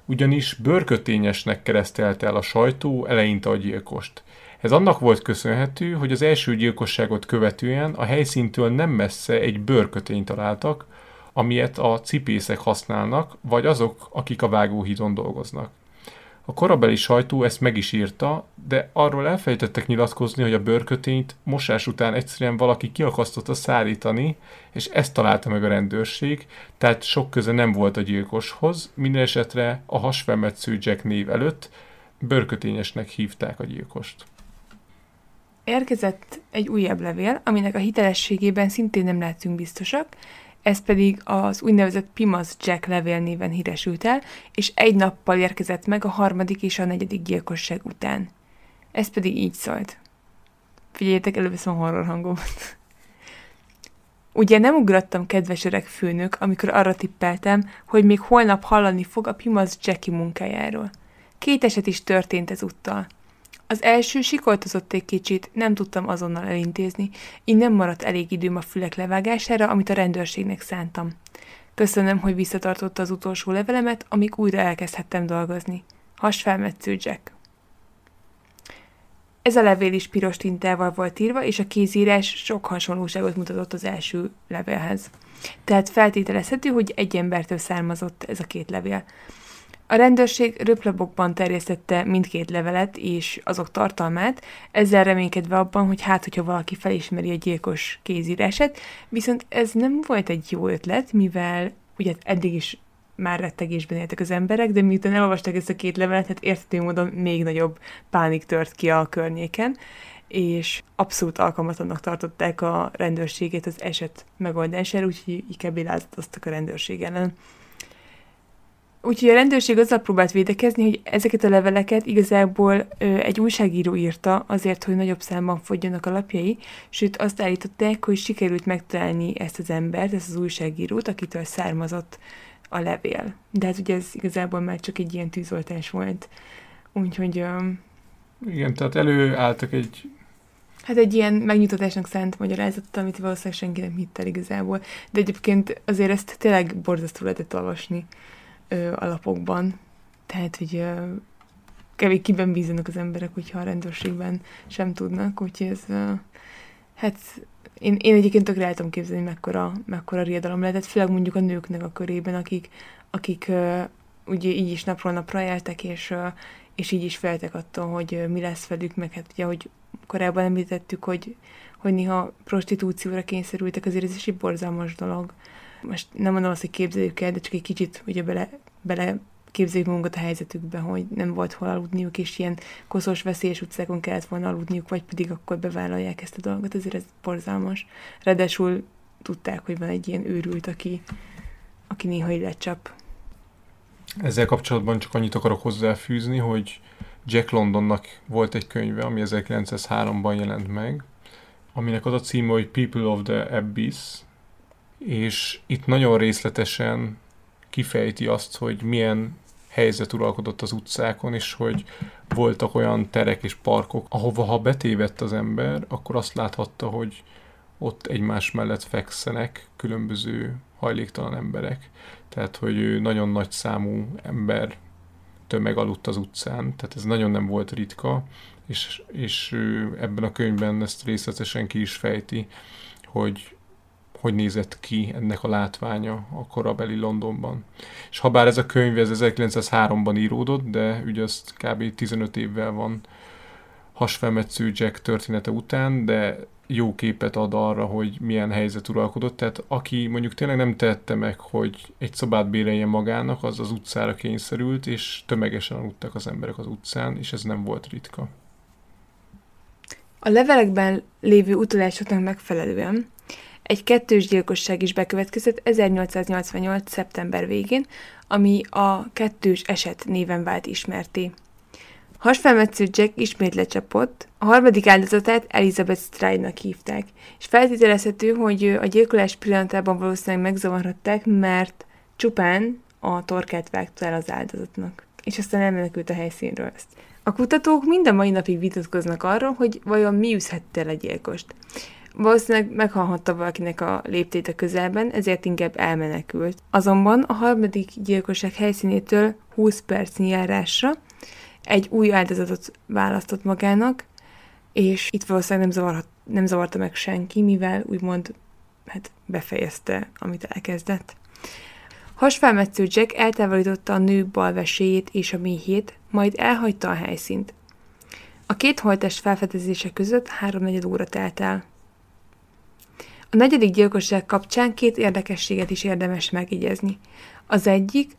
Ugyanis bőrkötényesnek keresztelte el a sajtó eleinte a gyilkost. Ez annak volt köszönhető, hogy az első gyilkosságot követően a helyszíntől nem messze egy bőrkötényt találtak, amilyet a cipészek használnak, vagy azok, akik a vágóhídon dolgoznak. A korabeli sajtó ezt meg is írta, de arról elfejtettek nyilatkozni, hogy a bőrkötényt mosás után egyszerűen valaki kiakasztotta szállítani, és ezt találta meg a rendőrség, tehát sok köze nem volt a gyilkoshoz, minden esetre a hasfelmetsző Jack név előtt bőrkötényesnek hívták a gyilkost. Érkezett egy újabb levél, aminek a hitelességében szintén nem lehetünk biztosak, ez pedig az úgynevezett Pimas Jack levél néven híresült el, és egy nappal érkezett meg a harmadik és a negyedik gyilkosság után. Ez pedig így szólt. Figyeljétek, előveszem a horror hangomat. Ugye nem ugrattam, kedves öreg főnök, amikor arra tippeltem, hogy még holnap hallani fog a Pimas Jackie munkájáról. Két eset is történt ezúttal. Az első sikoltozott egy kicsit, nem tudtam azonnal elintézni, így nem maradt elég időm a fülek levágására, amit a rendőrségnek szántam. Köszönöm, hogy visszatartotta az utolsó levelemet, amíg újra elkezdhettem dolgozni. Hasfelmetsző Jack. Ez a levél is piros tintával volt írva, és a kézírás sok hasonlóságot mutatott az első levélhez. Tehát feltételezhető, hogy egy embertől származott ez a két levél. A rendőrség röplabokban terjesztette mindkét levelet és azok tartalmát, ezzel reménykedve abban, hogy hát, hogyha valaki felismeri a gyilkos kézírását, viszont ez nem volt egy jó ötlet, mivel ugye eddig is már rettegésben éltek az emberek, de miután elolvasták ezt a két levelet, hát értető módon még nagyobb pánik tört ki a környéken, és abszolút alkalmatlannak tartották a rendőrséget az eset megoldására, úgyhogy inkább lázadoztak a rendőrség ellen. Úgyhogy a rendőrség azzal próbált védekezni, hogy ezeket a leveleket igazából ö, egy újságíró írta azért, hogy nagyobb számban fogjanak a lapjai, sőt azt állították, hogy sikerült megtalálni ezt az embert, ezt az újságírót, akitől származott a levél. De hát ugye ez igazából már csak egy ilyen tűzoltás volt. Úgyhogy... Ö, Igen, tehát előálltak egy Hát egy ilyen megnyugtatásnak szánt magyarázat, amit valószínűleg senki nem hitt el igazából. De egyébként azért ezt tényleg borzasztó lehetett olvasni ö, alapokban. Tehát, hogy ö, kevés kiben bízanak az emberek, hogyha a rendőrségben sem tudnak, úgyhogy ez, ö, hát én, én egyébként tökre el képzelni, mekkora, mekkora riadalom lehetett, főleg mondjuk a nőknek a körében, akik, akik ö, ugye így is napról napra éltek, és, ö, és így is feltek attól, hogy mi lesz velük, meg hát ugye, hogy korábban említettük, hogy, hogy néha prostitúcióra kényszerültek, azért ez is egy borzalmas dolog most nem mondom azt, hogy képzeljük el, de csak egy kicsit ugye bele, bele képzeljük magunkat a helyzetükbe, hogy nem volt hol aludniuk, és ilyen koszos, veszélyes utcákon kellett volna aludniuk, vagy pedig akkor bevállalják ezt a dolgot, azért ez borzalmas. Ráadásul tudták, hogy van egy ilyen őrült, aki, aki néha így lecsap. Ezzel kapcsolatban csak annyit akarok hozzáfűzni, hogy Jack Londonnak volt egy könyve, ami 1903-ban jelent meg, aminek az a címe, hogy People of the Abyss, és itt nagyon részletesen kifejti azt, hogy milyen helyzet uralkodott az utcákon, és hogy voltak olyan terek és parkok, ahova ha betévedt az ember, akkor azt láthatta, hogy ott egymás mellett fekszenek különböző hajléktalan emberek. Tehát, hogy nagyon nagy számú ember tömeg aludt az utcán, tehát ez nagyon nem volt ritka, és, és ebben a könyvben ezt részletesen ki is fejti, hogy hogy nézett ki ennek a látványa a korabeli Londonban. És ha bár ez a könyv ez 1903-ban íródott, de ugye azt kb. 15 évvel van hasfelmetsző Jack története után, de jó képet ad arra, hogy milyen helyzet uralkodott. Tehát aki mondjuk tényleg nem tette meg, hogy egy szobát béreljen magának, az az utcára kényszerült, és tömegesen aludtak az emberek az utcán, és ez nem volt ritka. A levelekben lévő utalásoknak megfelelően egy kettős gyilkosság is bekövetkezett 1888. szeptember végén, ami a kettős eset néven vált ismerté. Hasfelmetsző Jack ismét lecsapott, a harmadik áldozatát Elizabeth Stride-nak hívták, és feltételezhető, hogy a gyilkolás pillanatában valószínűleg megzavarhatták, mert csupán a torkát vágta el az áldozatnak, és aztán elmenekült a helyszínről ezt. A kutatók mind a mai napig vitatkoznak arról, hogy vajon mi üzhette el a gyilkost. Valószínűleg meghallhatta valakinek a léptét a közelben, ezért inkább elmenekült. Azonban a harmadik gyilkosság helyszínétől 20 perc járásra egy új áldozatot választott magának, és itt valószínűleg nem, zavarhat, nem zavarta meg senki, mivel úgymond hát befejezte, amit elkezdett. Hasfelmetsző Jack eltávolította a nő balveséjét és a méhét, majd elhagyta a helyszínt. A két holtest felfedezése között háromnegyed óra telt el. A negyedik gyilkosság kapcsán két érdekességet is érdemes megjegyezni. Az egyik,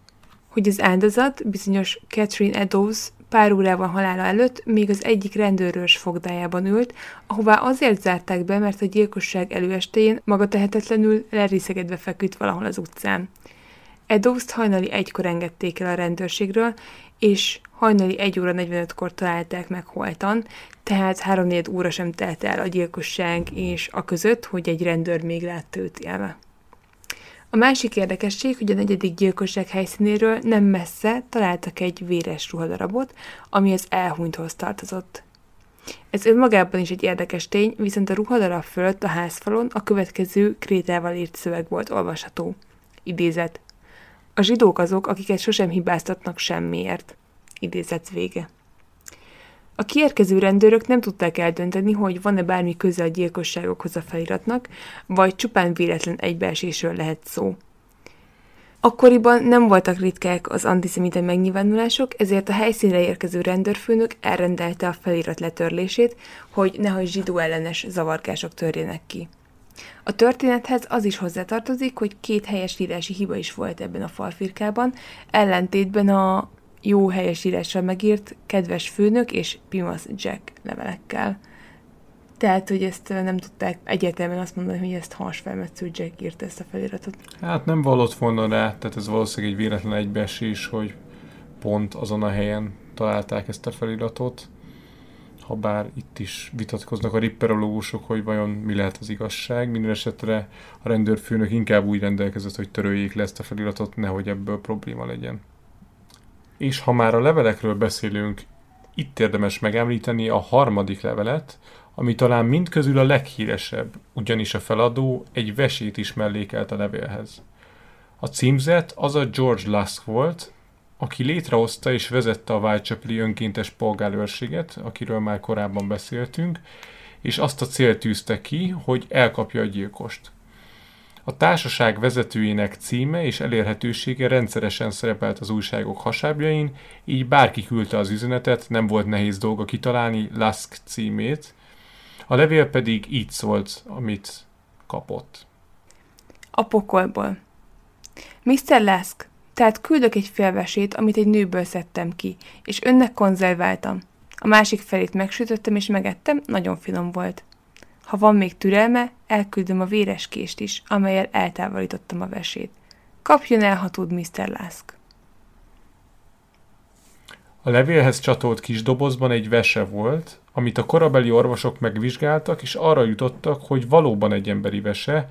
hogy az áldozat, bizonyos Catherine Eddowes pár órával halála előtt még az egyik rendőrös fogdájában ült, ahová azért zárták be, mert a gyilkosság előestéjén maga tehetetlenül lerészegedve feküdt valahol az utcán. Eddowes-t hajnali egykor engedték el a rendőrségről, és hajnali 1 óra 45-kor találták meg holtan, tehát 3 óra sem telt el a gyilkosság és a között, hogy egy rendőr még látta őt élve. A másik érdekesség, hogy a negyedik gyilkosság helyszínéről nem messze találtak egy véres ruhadarabot, ami az elhunythoz tartozott. Ez önmagában is egy érdekes tény, viszont a ruhadarab fölött a házfalon a következő krétával írt szöveg volt olvasható. Idézet. A zsidók azok, akiket sosem hibáztatnak semmiért. Idézet vége. A kiérkező rendőrök nem tudták eldönteni, hogy van-e bármi köze a gyilkosságokhoz a feliratnak, vagy csupán véletlen egybeesésről lehet szó. Akkoriban nem voltak ritkák az antiszemita megnyilvánulások, ezért a helyszínre érkező rendőrfőnök elrendelte a felirat letörlését, hogy nehogy zsidó ellenes zavargások törjenek ki. A történethez az is hozzátartozik, hogy két helyesírási hiba is volt ebben a falfirkában, ellentétben a jó helyesírással megírt kedves főnök és Pimas Jack levelekkel. Tehát, hogy ezt nem tudták egyértelműen azt mondani, hogy ezt hasfelmetsző Jack írta ezt a feliratot. Hát nem vallott volna rá, tehát ez valószínűleg egy véletlen egybeesés, hogy pont azon a helyen találták ezt a feliratot ha bár itt is vitatkoznak a ripperológusok, hogy vajon mi lehet az igazság. Minden esetre a rendőrfőnök inkább úgy rendelkezett, hogy töröljék le ezt a feliratot, nehogy ebből probléma legyen. És ha már a levelekről beszélünk, itt érdemes megemlíteni a harmadik levelet, ami talán mindközül a leghíresebb, ugyanis a feladó egy vesét is mellékelt a levélhez. A címzet az a George Lusk volt, aki létrehozta és vezette a Whitechapel-i önkéntes polgárőrséget, akiről már korábban beszéltünk, és azt a célt tűzte ki, hogy elkapja a gyilkost. A társaság vezetőjének címe és elérhetősége rendszeresen szerepelt az újságok hasábjain, így bárki küldte az üzenetet, nem volt nehéz dolga kitalálni Lask címét. A levél pedig így szólt, amit kapott. A pokolból. Mr. Lask, tehát küldök egy félvesét, amit egy nőből szedtem ki, és önnek konzerváltam. A másik felét megsütöttem és megettem, nagyon finom volt. Ha van még türelme, elküldöm a véres kést is, amelyel eltávolítottam a vesét. Kapjon el, ha tud, Mr. Lask. A levélhez csatolt kis dobozban egy vese volt, amit a korabeli orvosok megvizsgáltak, és arra jutottak, hogy valóban egy emberi vese,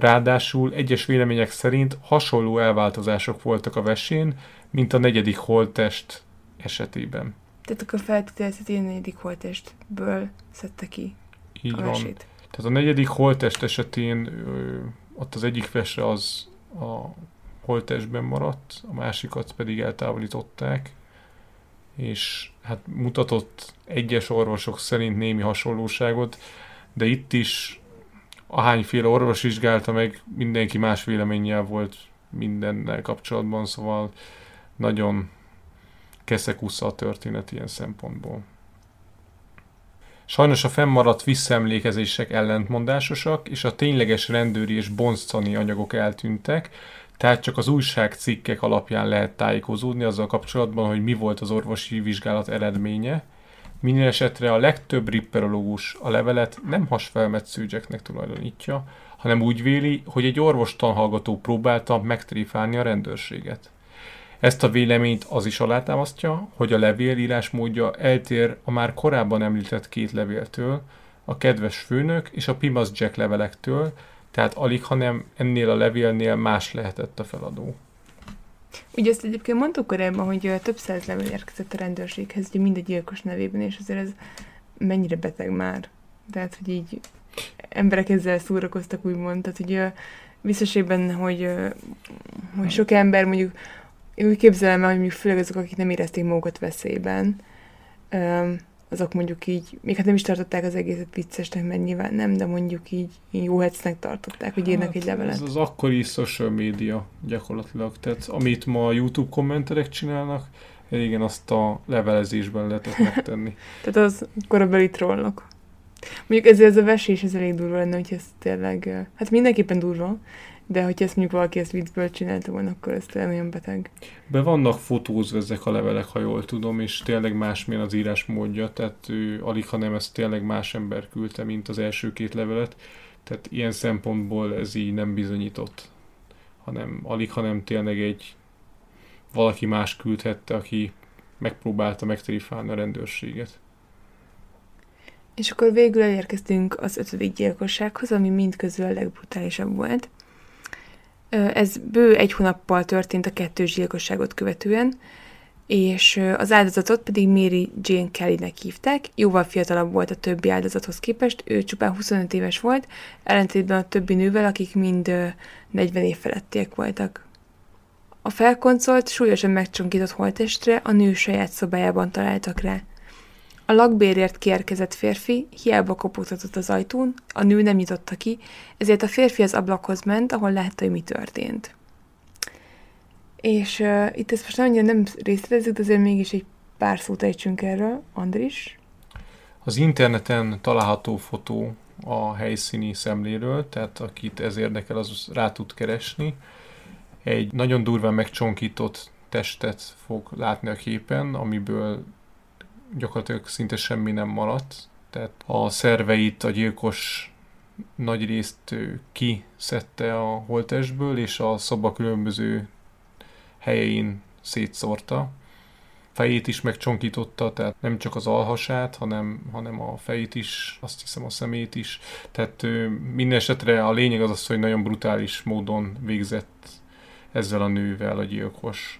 Ráadásul egyes vélemények szerint hasonló elváltozások voltak a vesén, mint a negyedik holttest esetében. Tehát akkor feltételezhet, hogy a negyedik holttestből szedte ki Így a van. mesét. Tehát a negyedik holttest esetén ott az egyik vese az a holttestben maradt, a másikat pedig eltávolították, és hát mutatott egyes orvosok szerint némi hasonlóságot, de itt is ahányféle orvos vizsgálta meg, mindenki más véleménnyel volt mindennel kapcsolatban, szóval nagyon keszekusza a történet ilyen szempontból. Sajnos a fennmaradt visszaemlékezések ellentmondásosak, és a tényleges rendőri és bonzcani anyagok eltűntek, tehát csak az újságcikkek alapján lehet tájékozódni azzal kapcsolatban, hogy mi volt az orvosi vizsgálat eredménye. Minden esetre a legtöbb ripperológus a levelet nem hasfelmetsző Jacknek tulajdonítja, hanem úgy véli, hogy egy orvostanhallgató próbálta megtréfálni a rendőrséget. Ezt a véleményt az is alátámasztja, hogy a levél írásmódja eltér a már korábban említett két levéltől, a kedves főnök és a Pimas Jack levelektől, tehát alig, hanem ennél a levélnél más lehetett a feladó. Ugye ezt egyébként mondtuk korábban, hogy több száz levél érkezett a rendőrséghez, ugye mindegy gyilkos nevében, és azért ez mennyire beteg már. Tehát, hogy így emberek ezzel szórakoztak, úgymond. Tehát, hogy biztos benne, hogy, hogy sok ember mondjuk, én úgy képzelem el, hogy mondjuk főleg azok, akik nem érezték magukat veszélyben, azok mondjuk így, még hát nem is tartották az egészet viccesnek, mert nyilván nem, de mondjuk így, így jó hecnek tartották, hogy írnak egy levelet. Hát Ez az akkori social media gyakorlatilag. Tehát amit ma a YouTube kommenterek csinálnak, régen azt a levelezésben lehetett megtenni. Tehát az korabeli trollok. Mondjuk ezért ez a vesés, ez elég durva lenne, hogy ez tényleg, hát mindenképpen durva, de hogyha ezt mondjuk valaki ezt viccből csinálta volna, akkor ez tényleg nagyon beteg. Be vannak fotózva ezek a levelek, ha jól tudom, és tényleg másmilyen az írásmódja, tehát ő, alig, ha nem ezt tényleg más ember küldte, mint az első két levelet, tehát ilyen szempontból ez így nem bizonyított, hanem alig, ha nem tényleg egy valaki más küldhette, aki megpróbálta megtréfálni a rendőrséget. És akkor végül elérkeztünk az ötödik gyilkossághoz, ami mindközül a legbrutálisabb volt. Ez bő egy hónappal történt a kettős gyilkosságot követően, és az áldozatot pedig Mary Jane Kellynek hívták, jóval fiatalabb volt a többi áldozathoz képest, ő csupán 25 éves volt, ellentétben a többi nővel, akik mind ö, 40 év felettiek voltak. A felkoncolt, súlyosan megcsonkított holtestre a nő saját szobájában találtak rá. A lakbérért kiérkezett férfi hiába kopogtatott az ajtón, a nő nem nyitotta ki, ezért a férfi az ablakhoz ment, ahol látta, hogy mi történt. És uh, itt ezt most annyira nem részletezzük, de azért mégis egy pár szót ejtsünk erről. Andris? Az interneten található fotó a helyszíni szemléről, tehát akit ez érdekel, az rá tud keresni. Egy nagyon durván megcsonkított testet fog látni a képen, amiből gyakorlatilag szinte semmi nem maradt. Tehát a szerveit a gyilkos nagy részt kiszedte a holtestből, és a szoba különböző helyein szétszórta. Fejét is megcsonkította, tehát nem csak az alhasát, hanem, hanem a fejét is, azt hiszem a szemét is. Tehát minden esetre a lényeg az az, hogy nagyon brutális módon végzett ezzel a nővel a gyilkos.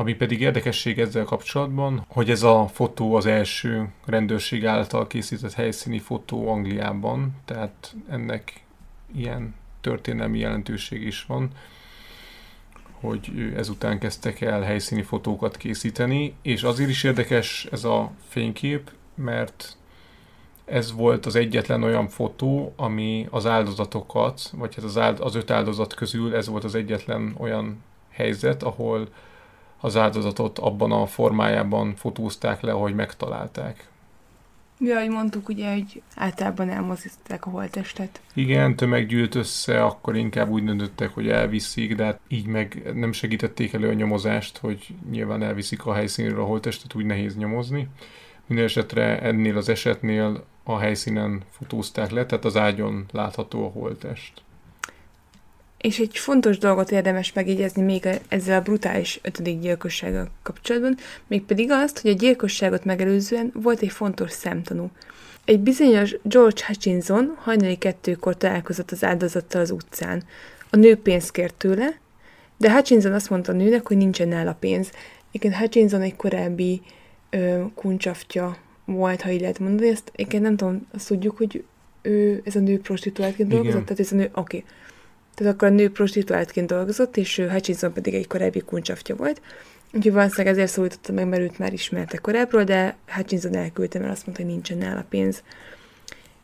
Ami pedig érdekesség ezzel kapcsolatban, hogy ez a fotó az első rendőrség által készített helyszíni fotó Angliában, tehát ennek ilyen történelmi jelentőség is van, hogy ezután kezdtek el helyszíni fotókat készíteni, és azért is érdekes ez a fénykép, mert ez volt az egyetlen olyan fotó, ami az áldozatokat, vagy hát az, áld, az öt áldozat közül ez volt az egyetlen olyan helyzet, ahol az áldozatot abban a formájában fotózták le, ahogy megtalálták. Ja, ahogy mondtuk, ugye, hogy általában elmozdították a holttestet. Igen, tömeg gyűlt össze, akkor inkább úgy döntöttek, hogy elviszik, de hát így meg nem segítették elő a nyomozást, hogy nyilván elviszik a helyszínről a holttestet, úgy nehéz nyomozni. Minden esetre ennél az esetnél a helyszínen fotózták le, tehát az ágyon látható a holttest. És egy fontos dolgot érdemes megjegyezni még ezzel a brutális ötödik gyilkossággal kapcsolatban, mégpedig azt, hogy a gyilkosságot megelőzően volt egy fontos szemtanú. Egy bizonyos George Hutchinson hajnali kettőkor találkozott az áldozattal az utcán. A nő pénzt kért tőle, de Hutchinson azt mondta a nőnek, hogy nincsen nála pénz. Igen, Hutchinson egy korábbi ö, kuncsaftja volt, ha így lehet mondani. Ezt igen, nem tudom, azt tudjuk, hogy ő, ez a nő prostituáltként dolgozott, tehát ez a nő, oké. Okay. Tehát akkor a nő prostituáltként dolgozott, és ő Hutchinson pedig egy korábbi kuncsaftja volt. Úgyhogy valószínűleg ezért szólította meg, mert őt már ismerte korábbról, de Hutchinson elküldte, mert azt mondta, hogy nincsen nála pénz.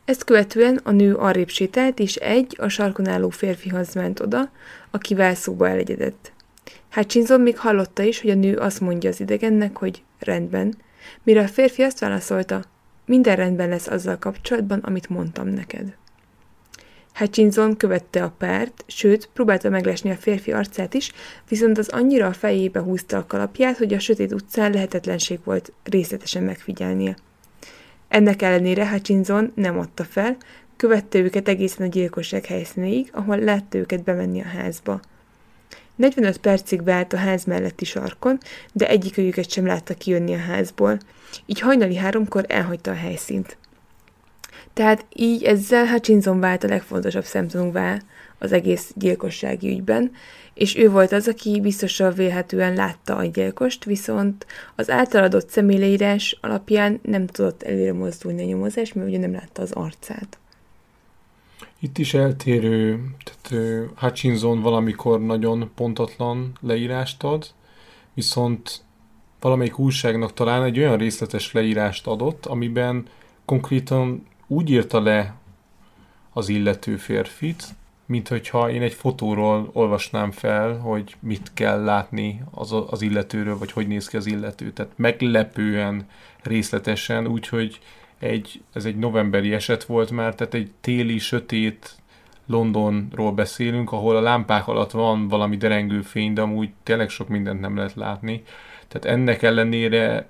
Ezt követően a nő arrébb sétált, és egy a sarkon álló férfihoz ment oda, akivel szóba elegyedett. Hutchinson még hallotta is, hogy a nő azt mondja az idegennek, hogy rendben, mire a férfi azt válaszolta, minden rendben lesz azzal kapcsolatban, amit mondtam neked. Hutchinson követte a párt, sőt, próbálta meglesni a férfi arcát is, viszont az annyira a fejébe húzta a kalapját, hogy a sötét utcán lehetetlenség volt részletesen megfigyelnie. Ennek ellenére Hutchinson nem adta fel, követte őket egészen a gyilkosság helyszínéig, ahol látta őket bemenni a házba. 45 percig vált a ház melletti sarkon, de egyikőjüket sem látta kijönni a házból, így hajnali háromkor elhagyta a helyszínt. Tehát így ezzel Hutchinson vált a legfontosabb szemtanúvá az egész gyilkossági ügyben, és ő volt az, aki biztosan vélhetően látta a gyilkost, viszont az általadott személyleírás alapján nem tudott előre mozdulni a nyomozás, mert ugye nem látta az arcát. Itt is eltérő, tehát Hutchinson valamikor nagyon pontatlan leírást ad, viszont valamelyik újságnak talán egy olyan részletes leírást adott, amiben konkrétan úgy írta le az illető férfit, mint hogyha én egy fotóról olvasnám fel, hogy mit kell látni az, az illetőről, vagy hogy néz ki az illető. Tehát meglepően részletesen, úgyhogy egy, ez egy novemberi eset volt már, tehát egy téli, sötét Londonról beszélünk, ahol a lámpák alatt van valami derengő fény, de amúgy tényleg sok mindent nem lehet látni. Tehát ennek ellenére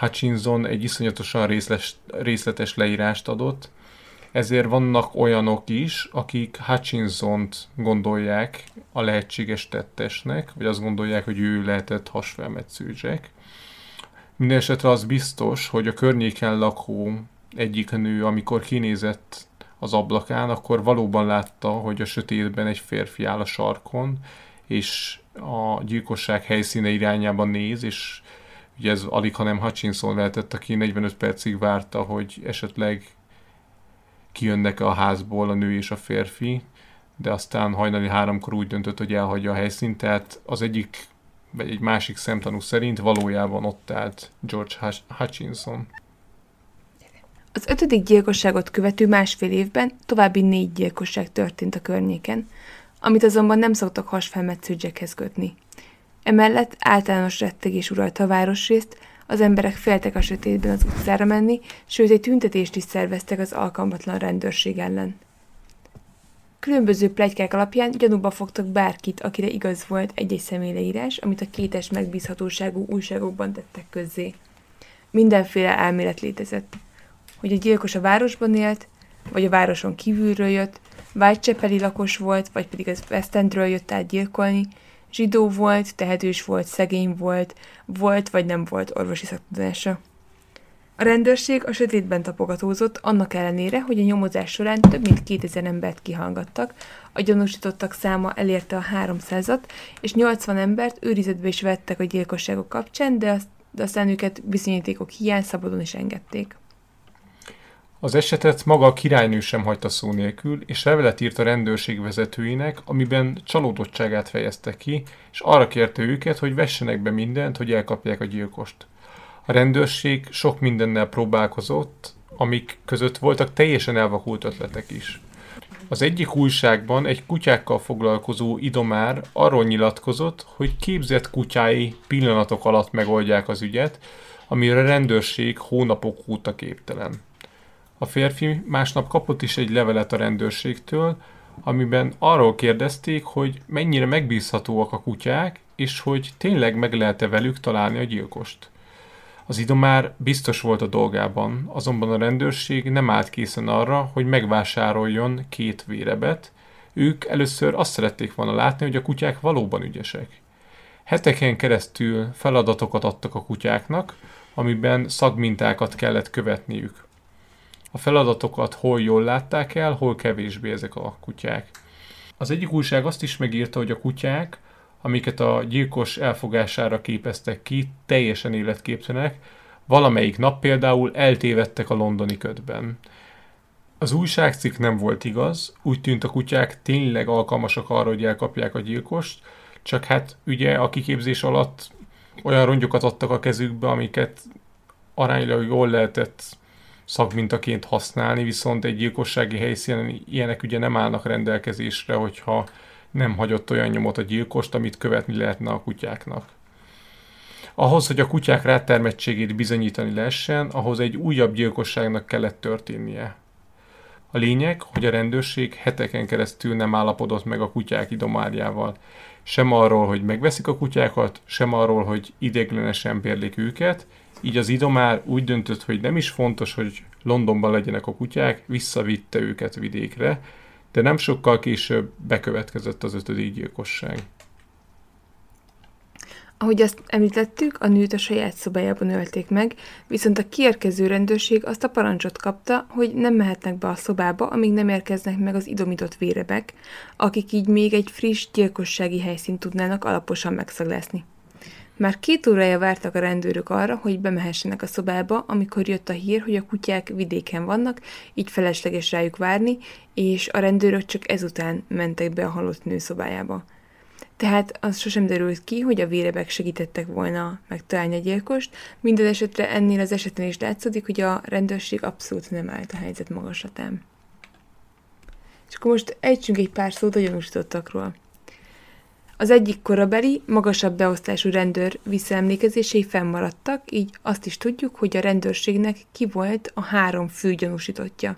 Hutchinson egy iszonyatosan részles, részletes leírást adott, ezért vannak olyanok is, akik Hutchinson-t gondolják a lehetséges tettesnek, vagy azt gondolják, hogy ő lehetett hasfelmetsző Jack. Mindenesetre az biztos, hogy a környéken lakó egyik nő, amikor kinézett az ablakán, akkor valóban látta, hogy a sötétben egy férfi áll a sarkon, és a gyilkosság helyszíne irányában néz, és ugye ez alig, hanem Hutchinson lehetett, aki 45 percig várta, hogy esetleg kijönnek a házból a nő és a férfi, de aztán hajnali háromkor úgy döntött, hogy elhagyja a helyszínt, tehát az egyik, vagy egy másik szemtanú szerint valójában ott állt George Hutchinson. Az ötödik gyilkosságot követő másfél évben további négy gyilkosság történt a környéken, amit azonban nem szoktak hasfelmetsző Jackhez kötni. Emellett általános rettegés uralta a városrészt, az emberek féltek a sötétben az utcára menni, sőt egy tüntetést is szerveztek az alkalmatlan rendőrség ellen. Különböző plegykák alapján gyanúba fogtak bárkit, akire igaz volt egy-egy személyleírás, amit a kétes megbízhatóságú újságokban tettek közzé. Mindenféle elmélet létezett. Hogy a gyilkos a városban élt, vagy a városon kívülről jött, Whitechapeli lakos volt, vagy pedig az West Endről jött át gyilkolni, zsidó volt, tehetős volt, szegény volt, volt vagy nem volt orvosi szaktudása. A rendőrség a sötétben tapogatózott, annak ellenére, hogy a nyomozás során több mint 2000 embert kihallgattak, a gyanúsítottak száma elérte a 300-at, és 80 embert őrizetbe is vettek a gyilkosságok kapcsán, de, azt, de aztán őket bizonyítékok hiány szabadon is engedték. Az esetet maga a királynő sem hagyta szó nélkül, és levelet írt a rendőrség vezetőinek, amiben csalódottságát fejezte ki, és arra kérte őket, hogy vessenek be mindent, hogy elkapják a gyilkost. A rendőrség sok mindennel próbálkozott, amik között voltak teljesen elvakult ötletek is. Az egyik újságban egy kutyákkal foglalkozó idomár arról nyilatkozott, hogy képzett kutyái pillanatok alatt megoldják az ügyet, amire a rendőrség hónapok óta képtelen. A férfi másnap kapott is egy levelet a rendőrségtől, amiben arról kérdezték, hogy mennyire megbízhatóak a kutyák, és hogy tényleg meg lehet-e velük találni a gyilkost. Az idomár biztos volt a dolgában, azonban a rendőrség nem állt készen arra, hogy megvásároljon két vérebet. Ők először azt szerették volna látni, hogy a kutyák valóban ügyesek. Heteken keresztül feladatokat adtak a kutyáknak, amiben szagmintákat kellett követniük. A feladatokat hol jól látták el, hol kevésbé ezek a kutyák. Az egyik újság azt is megírta, hogy a kutyák, amiket a gyilkos elfogására képeztek ki, teljesen életképtelenek, valamelyik nap például eltévedtek a londoni ködben. Az újságcikk nem volt igaz, úgy tűnt a kutyák tényleg alkalmasak arra, hogy elkapják a gyilkost, csak hát ugye a kiképzés alatt olyan rongyokat adtak a kezükbe, amiket aránylag jól lehetett szakmintaként használni, viszont egy gyilkossági helyszínen ilyenek ugye nem állnak rendelkezésre, hogyha nem hagyott olyan nyomot a gyilkost, amit követni lehetne a kutyáknak. Ahhoz, hogy a kutyák rátermettségét bizonyítani lehessen, ahhoz egy újabb gyilkosságnak kellett történnie. A lényeg, hogy a rendőrség heteken keresztül nem állapodott meg a kutyák idomárjával. Sem arról, hogy megveszik a kutyákat, sem arról, hogy idéglenesen bérlik őket, így az idomár úgy döntött, hogy nem is fontos, hogy Londonban legyenek a kutyák, visszavitte őket vidékre, de nem sokkal később bekövetkezett az ötödik gyilkosság. Ahogy azt említettük, a nőt a saját szobájában ölték meg, viszont a kiérkező rendőrség azt a parancsot kapta, hogy nem mehetnek be a szobába, amíg nem érkeznek meg az idomított vérebek, akik így még egy friss gyilkossági helyszínt tudnának alaposan megszaglázni. Már két órája vártak a rendőrök arra, hogy bemehessenek a szobába, amikor jött a hír, hogy a kutyák vidéken vannak, így felesleges rájuk várni, és a rendőrök csak ezután mentek be a halott nő szobájába. Tehát az sosem derült ki, hogy a vérebek segítettek volna megtalálni a gyilkost, minden esetre ennél az esetén is látszik, hogy a rendőrség abszolút nem állt a helyzet magaslatán. És akkor most ejtsünk egy pár szót a gyanúsítottakról. Az egyik korabeli, magasabb beosztású rendőr visszaemlékezései fennmaradtak, így azt is tudjuk, hogy a rendőrségnek ki volt a három fő gyanúsítottja.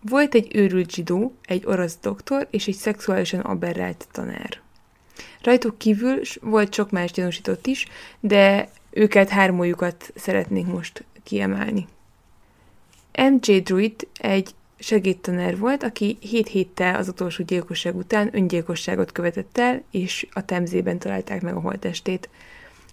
Volt egy őrült zsidó, egy orosz doktor és egy szexuálisan aberrált tanár. Rajtuk kívül volt sok más gyanúsított is, de őket hármójukat szeretnék most kiemelni. MJ Druid egy segédtanár volt, aki 7 héttel az utolsó gyilkosság után öngyilkosságot követett el, és a temzében találták meg a holtestét.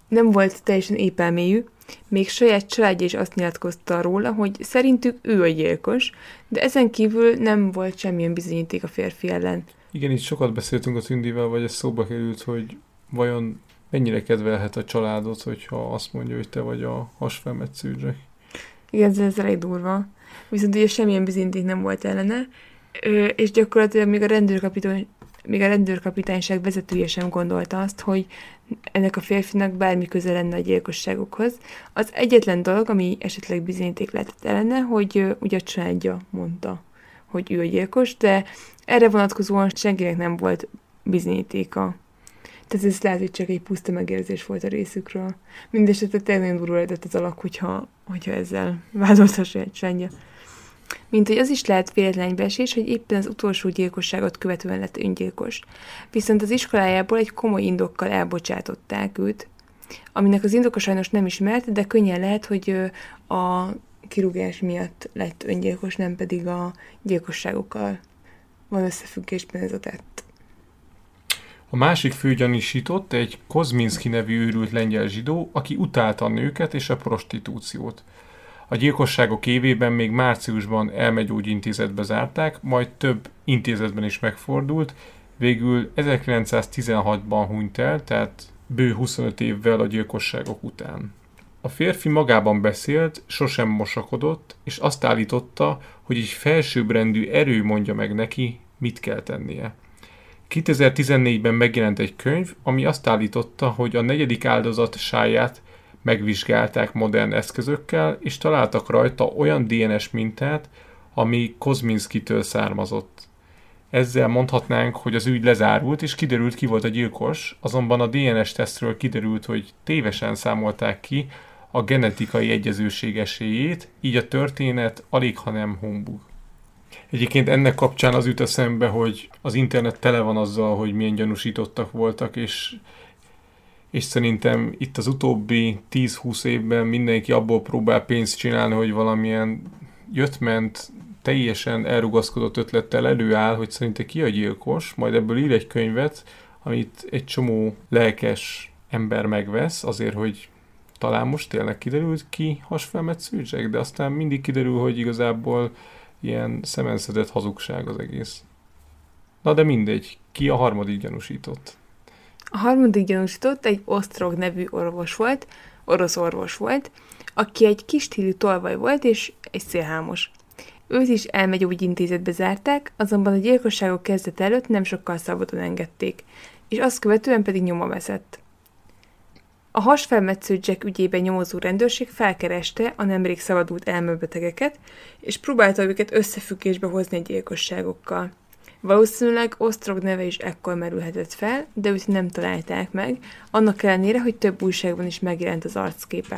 Nem volt teljesen épelméjű, még saját családja is azt nyilatkozta róla, hogy szerintük ő a gyilkos, de ezen kívül nem volt semmilyen bizonyíték a férfi ellen. Igen, itt sokat beszéltünk a Tündivel, vagy ez szóba került, hogy vajon mennyire kedvelhet a családot, hogyha azt mondja, hogy te vagy a hasfelmetsző Jack. Igen, ez, ez elég durva. Viszont ugye semmilyen bizonyíték nem volt ellene, Ö, és gyakorlatilag még a rendőrkapitány, még a rendőrkapitányság vezetője sem gondolta azt, hogy ennek a férfinak bármi köze lenne a gyilkosságokhoz. Az egyetlen dolog, ami esetleg bizonyíték lehetett ellene, hogy ö, ugye a családja mondta, hogy ő a gyilkos, de erre vonatkozóan senkinek nem volt bizonyítéka. Tehát ez lehet, hogy csak egy puszta megérzés volt a részükről. Mindenesetre tényleg durva lehetett az alak, hogyha, hogyha ezzel vádolta saját családja. Mint hogy az is lehet véletlen egybeesés, hogy éppen az utolsó gyilkosságot követően lett öngyilkos. Viszont az iskolájából egy komoly indokkal elbocsátották őt, aminek az indoka sajnos nem ismert, de könnyen lehet, hogy a kirúgás miatt lett öngyilkos, nem pedig a gyilkosságokkal van összefüggésben ez a tett. A másik főgyanúsított egy Kozminski nevű őrült lengyel zsidó, aki utálta a nőket és a prostitúciót. A gyilkosságok évében még márciusban elmegyógyintézetbe zárták, majd több intézetben is megfordult, végül 1916-ban hunyt el, tehát bő 25 évvel a gyilkosságok után. A férfi magában beszélt, sosem mosakodott, és azt állította, hogy egy felsőbbrendű erő mondja meg neki, mit kell tennie. 2014-ben megjelent egy könyv, ami azt állította, hogy a negyedik áldozat sáját megvizsgálták modern eszközökkel, és találtak rajta olyan DNS mintát, ami Kozminskitől származott. Ezzel mondhatnánk, hogy az ügy lezárult, és kiderült ki volt a gyilkos, azonban a DNS tesztről kiderült, hogy tévesen számolták ki a genetikai egyezőség esélyét, így a történet alig, ha nem humbug. Egyébként ennek kapcsán az jut eszembe, hogy az internet tele van azzal, hogy milyen gyanúsítottak voltak, és, és szerintem itt az utóbbi 10-20 évben mindenki abból próbál pénzt csinálni, hogy valamilyen jött-ment, teljesen elrugaszkodott ötlettel előáll, hogy szerinte ki a gyilkos, majd ebből ír egy könyvet, amit egy csomó lelkes ember megvesz, azért, hogy talán most tényleg kiderült ki hasfelmetsző Jack, de aztán mindig kiderül, hogy igazából ilyen szemenszedett hazugság az egész. Na de mindegy, ki a harmadik gyanúsított? A harmadik gyanúsított egy Ostrog nevű orvos volt, orosz orvos volt, aki egy kis stílű tolvaj volt és egy szélhámos. Őt is elmegyógyintézetbe zárták, azonban a gyilkosságok kezdet előtt nem sokkal szabadon engedték, és azt követően pedig nyoma veszett. A hasfelmetsző Jack ügyében nyomozó rendőrség felkereste a nemrég szabadult elmebetegeket, és próbálta őket összefüggésbe hozni a gyilkosságokkal. Valószínűleg Ostrog neve is ekkor merülhetett fel, de őt nem találták meg, annak ellenére, hogy több újságban is megjelent az arcképe.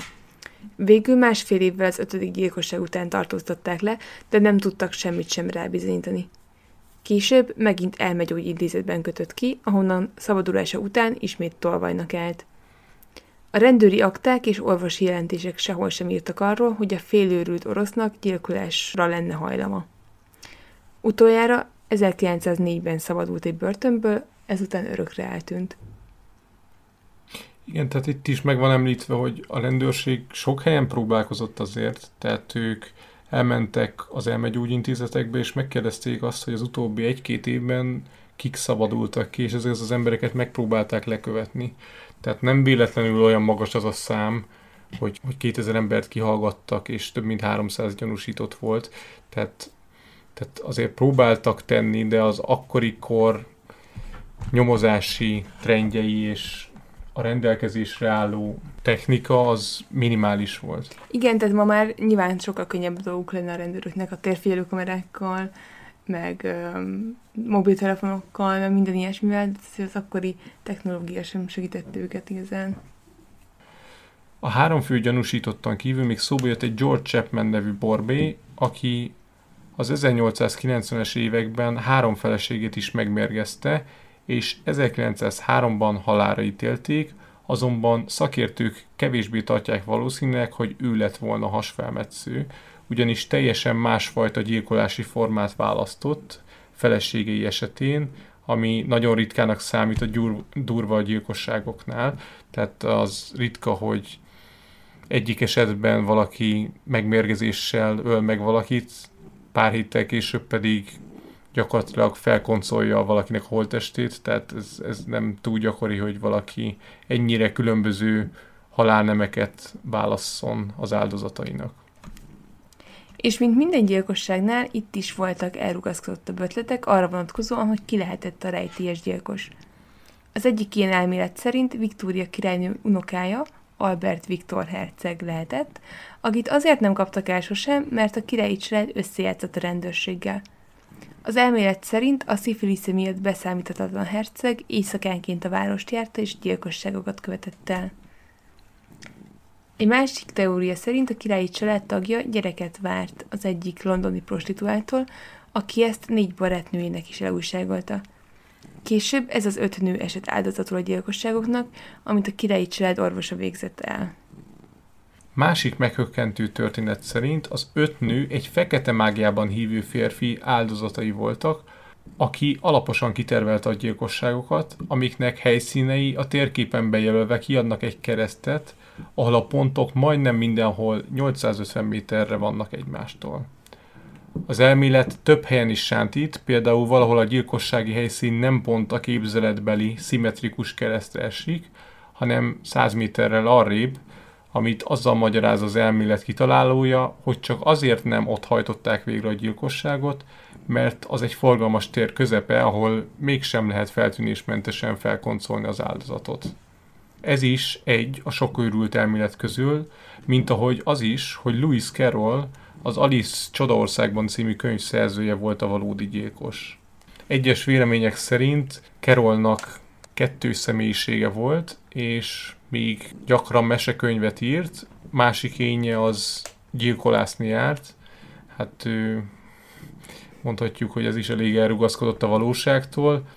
Végül másfél évvel az ötödik gyilkosság után tartóztatták le, de nem tudtak semmit sem rábizonyítani. Később megint elmegyógyintézetben kötött ki, ahonnan szabadulása után ismét tolvajnak állt. A rendőri akták és orvosi jelentések sehol sem írtak arról, hogy a félőrült orosznak gyilkolásra lenne hajlama. Utoljára 1904-ben szabadult egy börtönből, ezután örökre eltűnt. Igen, tehát itt is meg van említve, hogy a rendőrség sok helyen próbálkozott azért, tehát ők elmentek az elmegyógyintézetekbe, és megkérdezték azt, hogy az utóbbi egy-két évben kik szabadultak ki, és ezeket az embereket megpróbálták lekövetni. Tehát nem véletlenül olyan magas az a szám, hogy, hogy 2000 embert kihallgattak, és több mint 300 gyanúsított volt. Tehát, tehát azért próbáltak tenni, de az akkori kor nyomozási trendjei és a rendelkezésre álló technika az minimális volt. Igen, tehát ma már nyilván sokkal könnyebb dolguk lenne a rendőröknek a térfigyelőkamerákkal, meg öm, mobiltelefonokkal, meg minden ilyesmivel, de az akkori technológia sem segítette őket igazán. A három fő gyanúsítottan kívül még szóba jött egy George Chapman nevű borbé, aki az 1890-es években három feleségét is megmérgezte, és 1903-ban halára ítélték, azonban szakértők kevésbé tartják valószínűleg, hogy ő lett volna hasfelmetsző, ugyanis teljesen másfajta gyilkolási formát választott feleségei esetén, ami nagyon ritkának számít a gyur, durva gyilkosságoknál. Tehát az ritka, hogy egyik esetben valaki megmérgezéssel öl meg valakit, pár héttel később pedig gyakorlatilag felkoncolja valakinek a holtestét, tehát ez, ez nem túl gyakori, hogy valaki ennyire különböző halálnemeket válasszon az áldozatainak. És mint minden gyilkosságnál, itt is voltak elrugaszkodottabb ötletek arra vonatkozóan, hogy ki lehetett a rejtélyes gyilkos. Az egyik ilyen elmélet szerint Viktória királynő unokája, Albert Viktor herceg lehetett, akit azért nem kaptak el sosem, mert a királyi család összejátszott a rendőrséggel. Az elmélet szerint a szifilisze miatt beszámíthatatlan herceg éjszakánként a várost járta és gyilkosságokat követett el. Egy másik teória szerint a királyi család tagja gyereket várt az egyik londoni prostituáltól, aki ezt négy barátnőjének is elújságolta. Később ez az öt nő esett áldozatul a gyilkosságoknak, amit a királyi család orvosa végzett el. Másik meghökkentő történet szerint az öt nő egy fekete mágiában hívő férfi áldozatai voltak, aki alaposan kitervelte a gyilkosságokat, amiknek helyszínei a térképen bejelölve kiadnak egy keresztet, ahol a pontok majdnem mindenhol 850 méterre vannak egymástól. Az elmélet több helyen is sántít, például valahol a gyilkossági helyszín nem pont a képzeletbeli szimmetrikus keresztre esik, hanem 100 méterrel arrébb, amit azzal magyaráz az elmélet kitalálója, hogy csak azért nem ott hajtották végre a gyilkosságot, mert az egy forgalmas tér közepe, ahol mégsem lehet feltűnésmentesen felkoncolni az áldozatot. Ez is egy a sok őrült elmélet közül, mint ahogy az is, hogy Lewis Carroll az Alice Csodaországban című könyv szerzője volt a valódi gyilkos. Egyes vélemények szerint Carrollnak kettős személyisége volt, és még gyakran mesekönyvet írt, másik énje az gyilkolászni járt. Hát mondhatjuk, hogy ez is elég elrugaszkodott a valóságtól.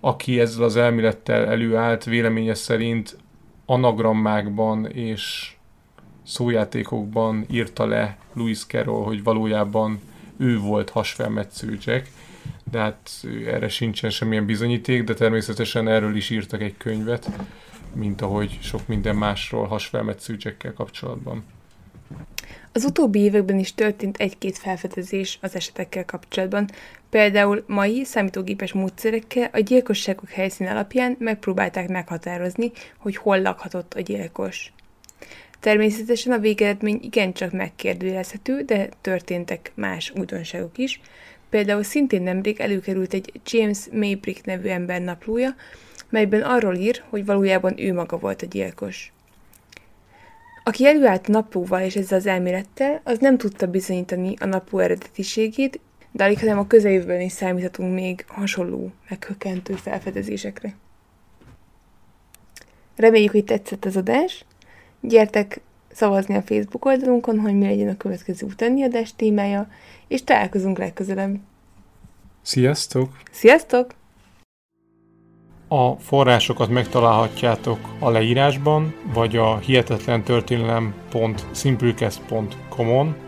Aki ezzel az elmélettel előállt, véleménye szerint anagrammákban és szójátékokban írta le Louis Carroll, hogy valójában ő volt hasfelmetsző Jack, de hát erre sincsen semmilyen bizonyíték, de természetesen erről is írtak egy könyvet mint ahogy sok minden másról hasfelmetsző Jackkel kapcsolatban. Az utóbbi években is történt egy-két felfedezés az esetekkel kapcsolatban. Például mai számítógépes módszerekkel a gyilkosságok helyszín alapján megpróbálták meghatározni, hogy hol lakhatott a gyilkos. Természetesen a végeredmény igencsak megkérdőjelezhető, de történtek más újdonságok is. Például szintén nemrég előkerült egy James Maybrick nevű ember naplója, melyben arról ír, hogy valójában ő maga volt a gyilkos. Aki előállt naplóval és ezzel az elmélettel, az nem tudta bizonyítani a napló eredetiségét, de alig hanem a közeljövőben is számíthatunk még hasonló, meghökkentő felfedezésekre. Reméljük, hogy tetszett az adás. Gyertek szavazni a Facebook oldalunkon, hogy mi legyen a következő utáni adás témája, és találkozunk legközelebb. Sziasztok! Sziasztok! A forrásokat megtalálhatjátok a leírásban, vagy a hihetetlentörténelem.simplecast.com-on.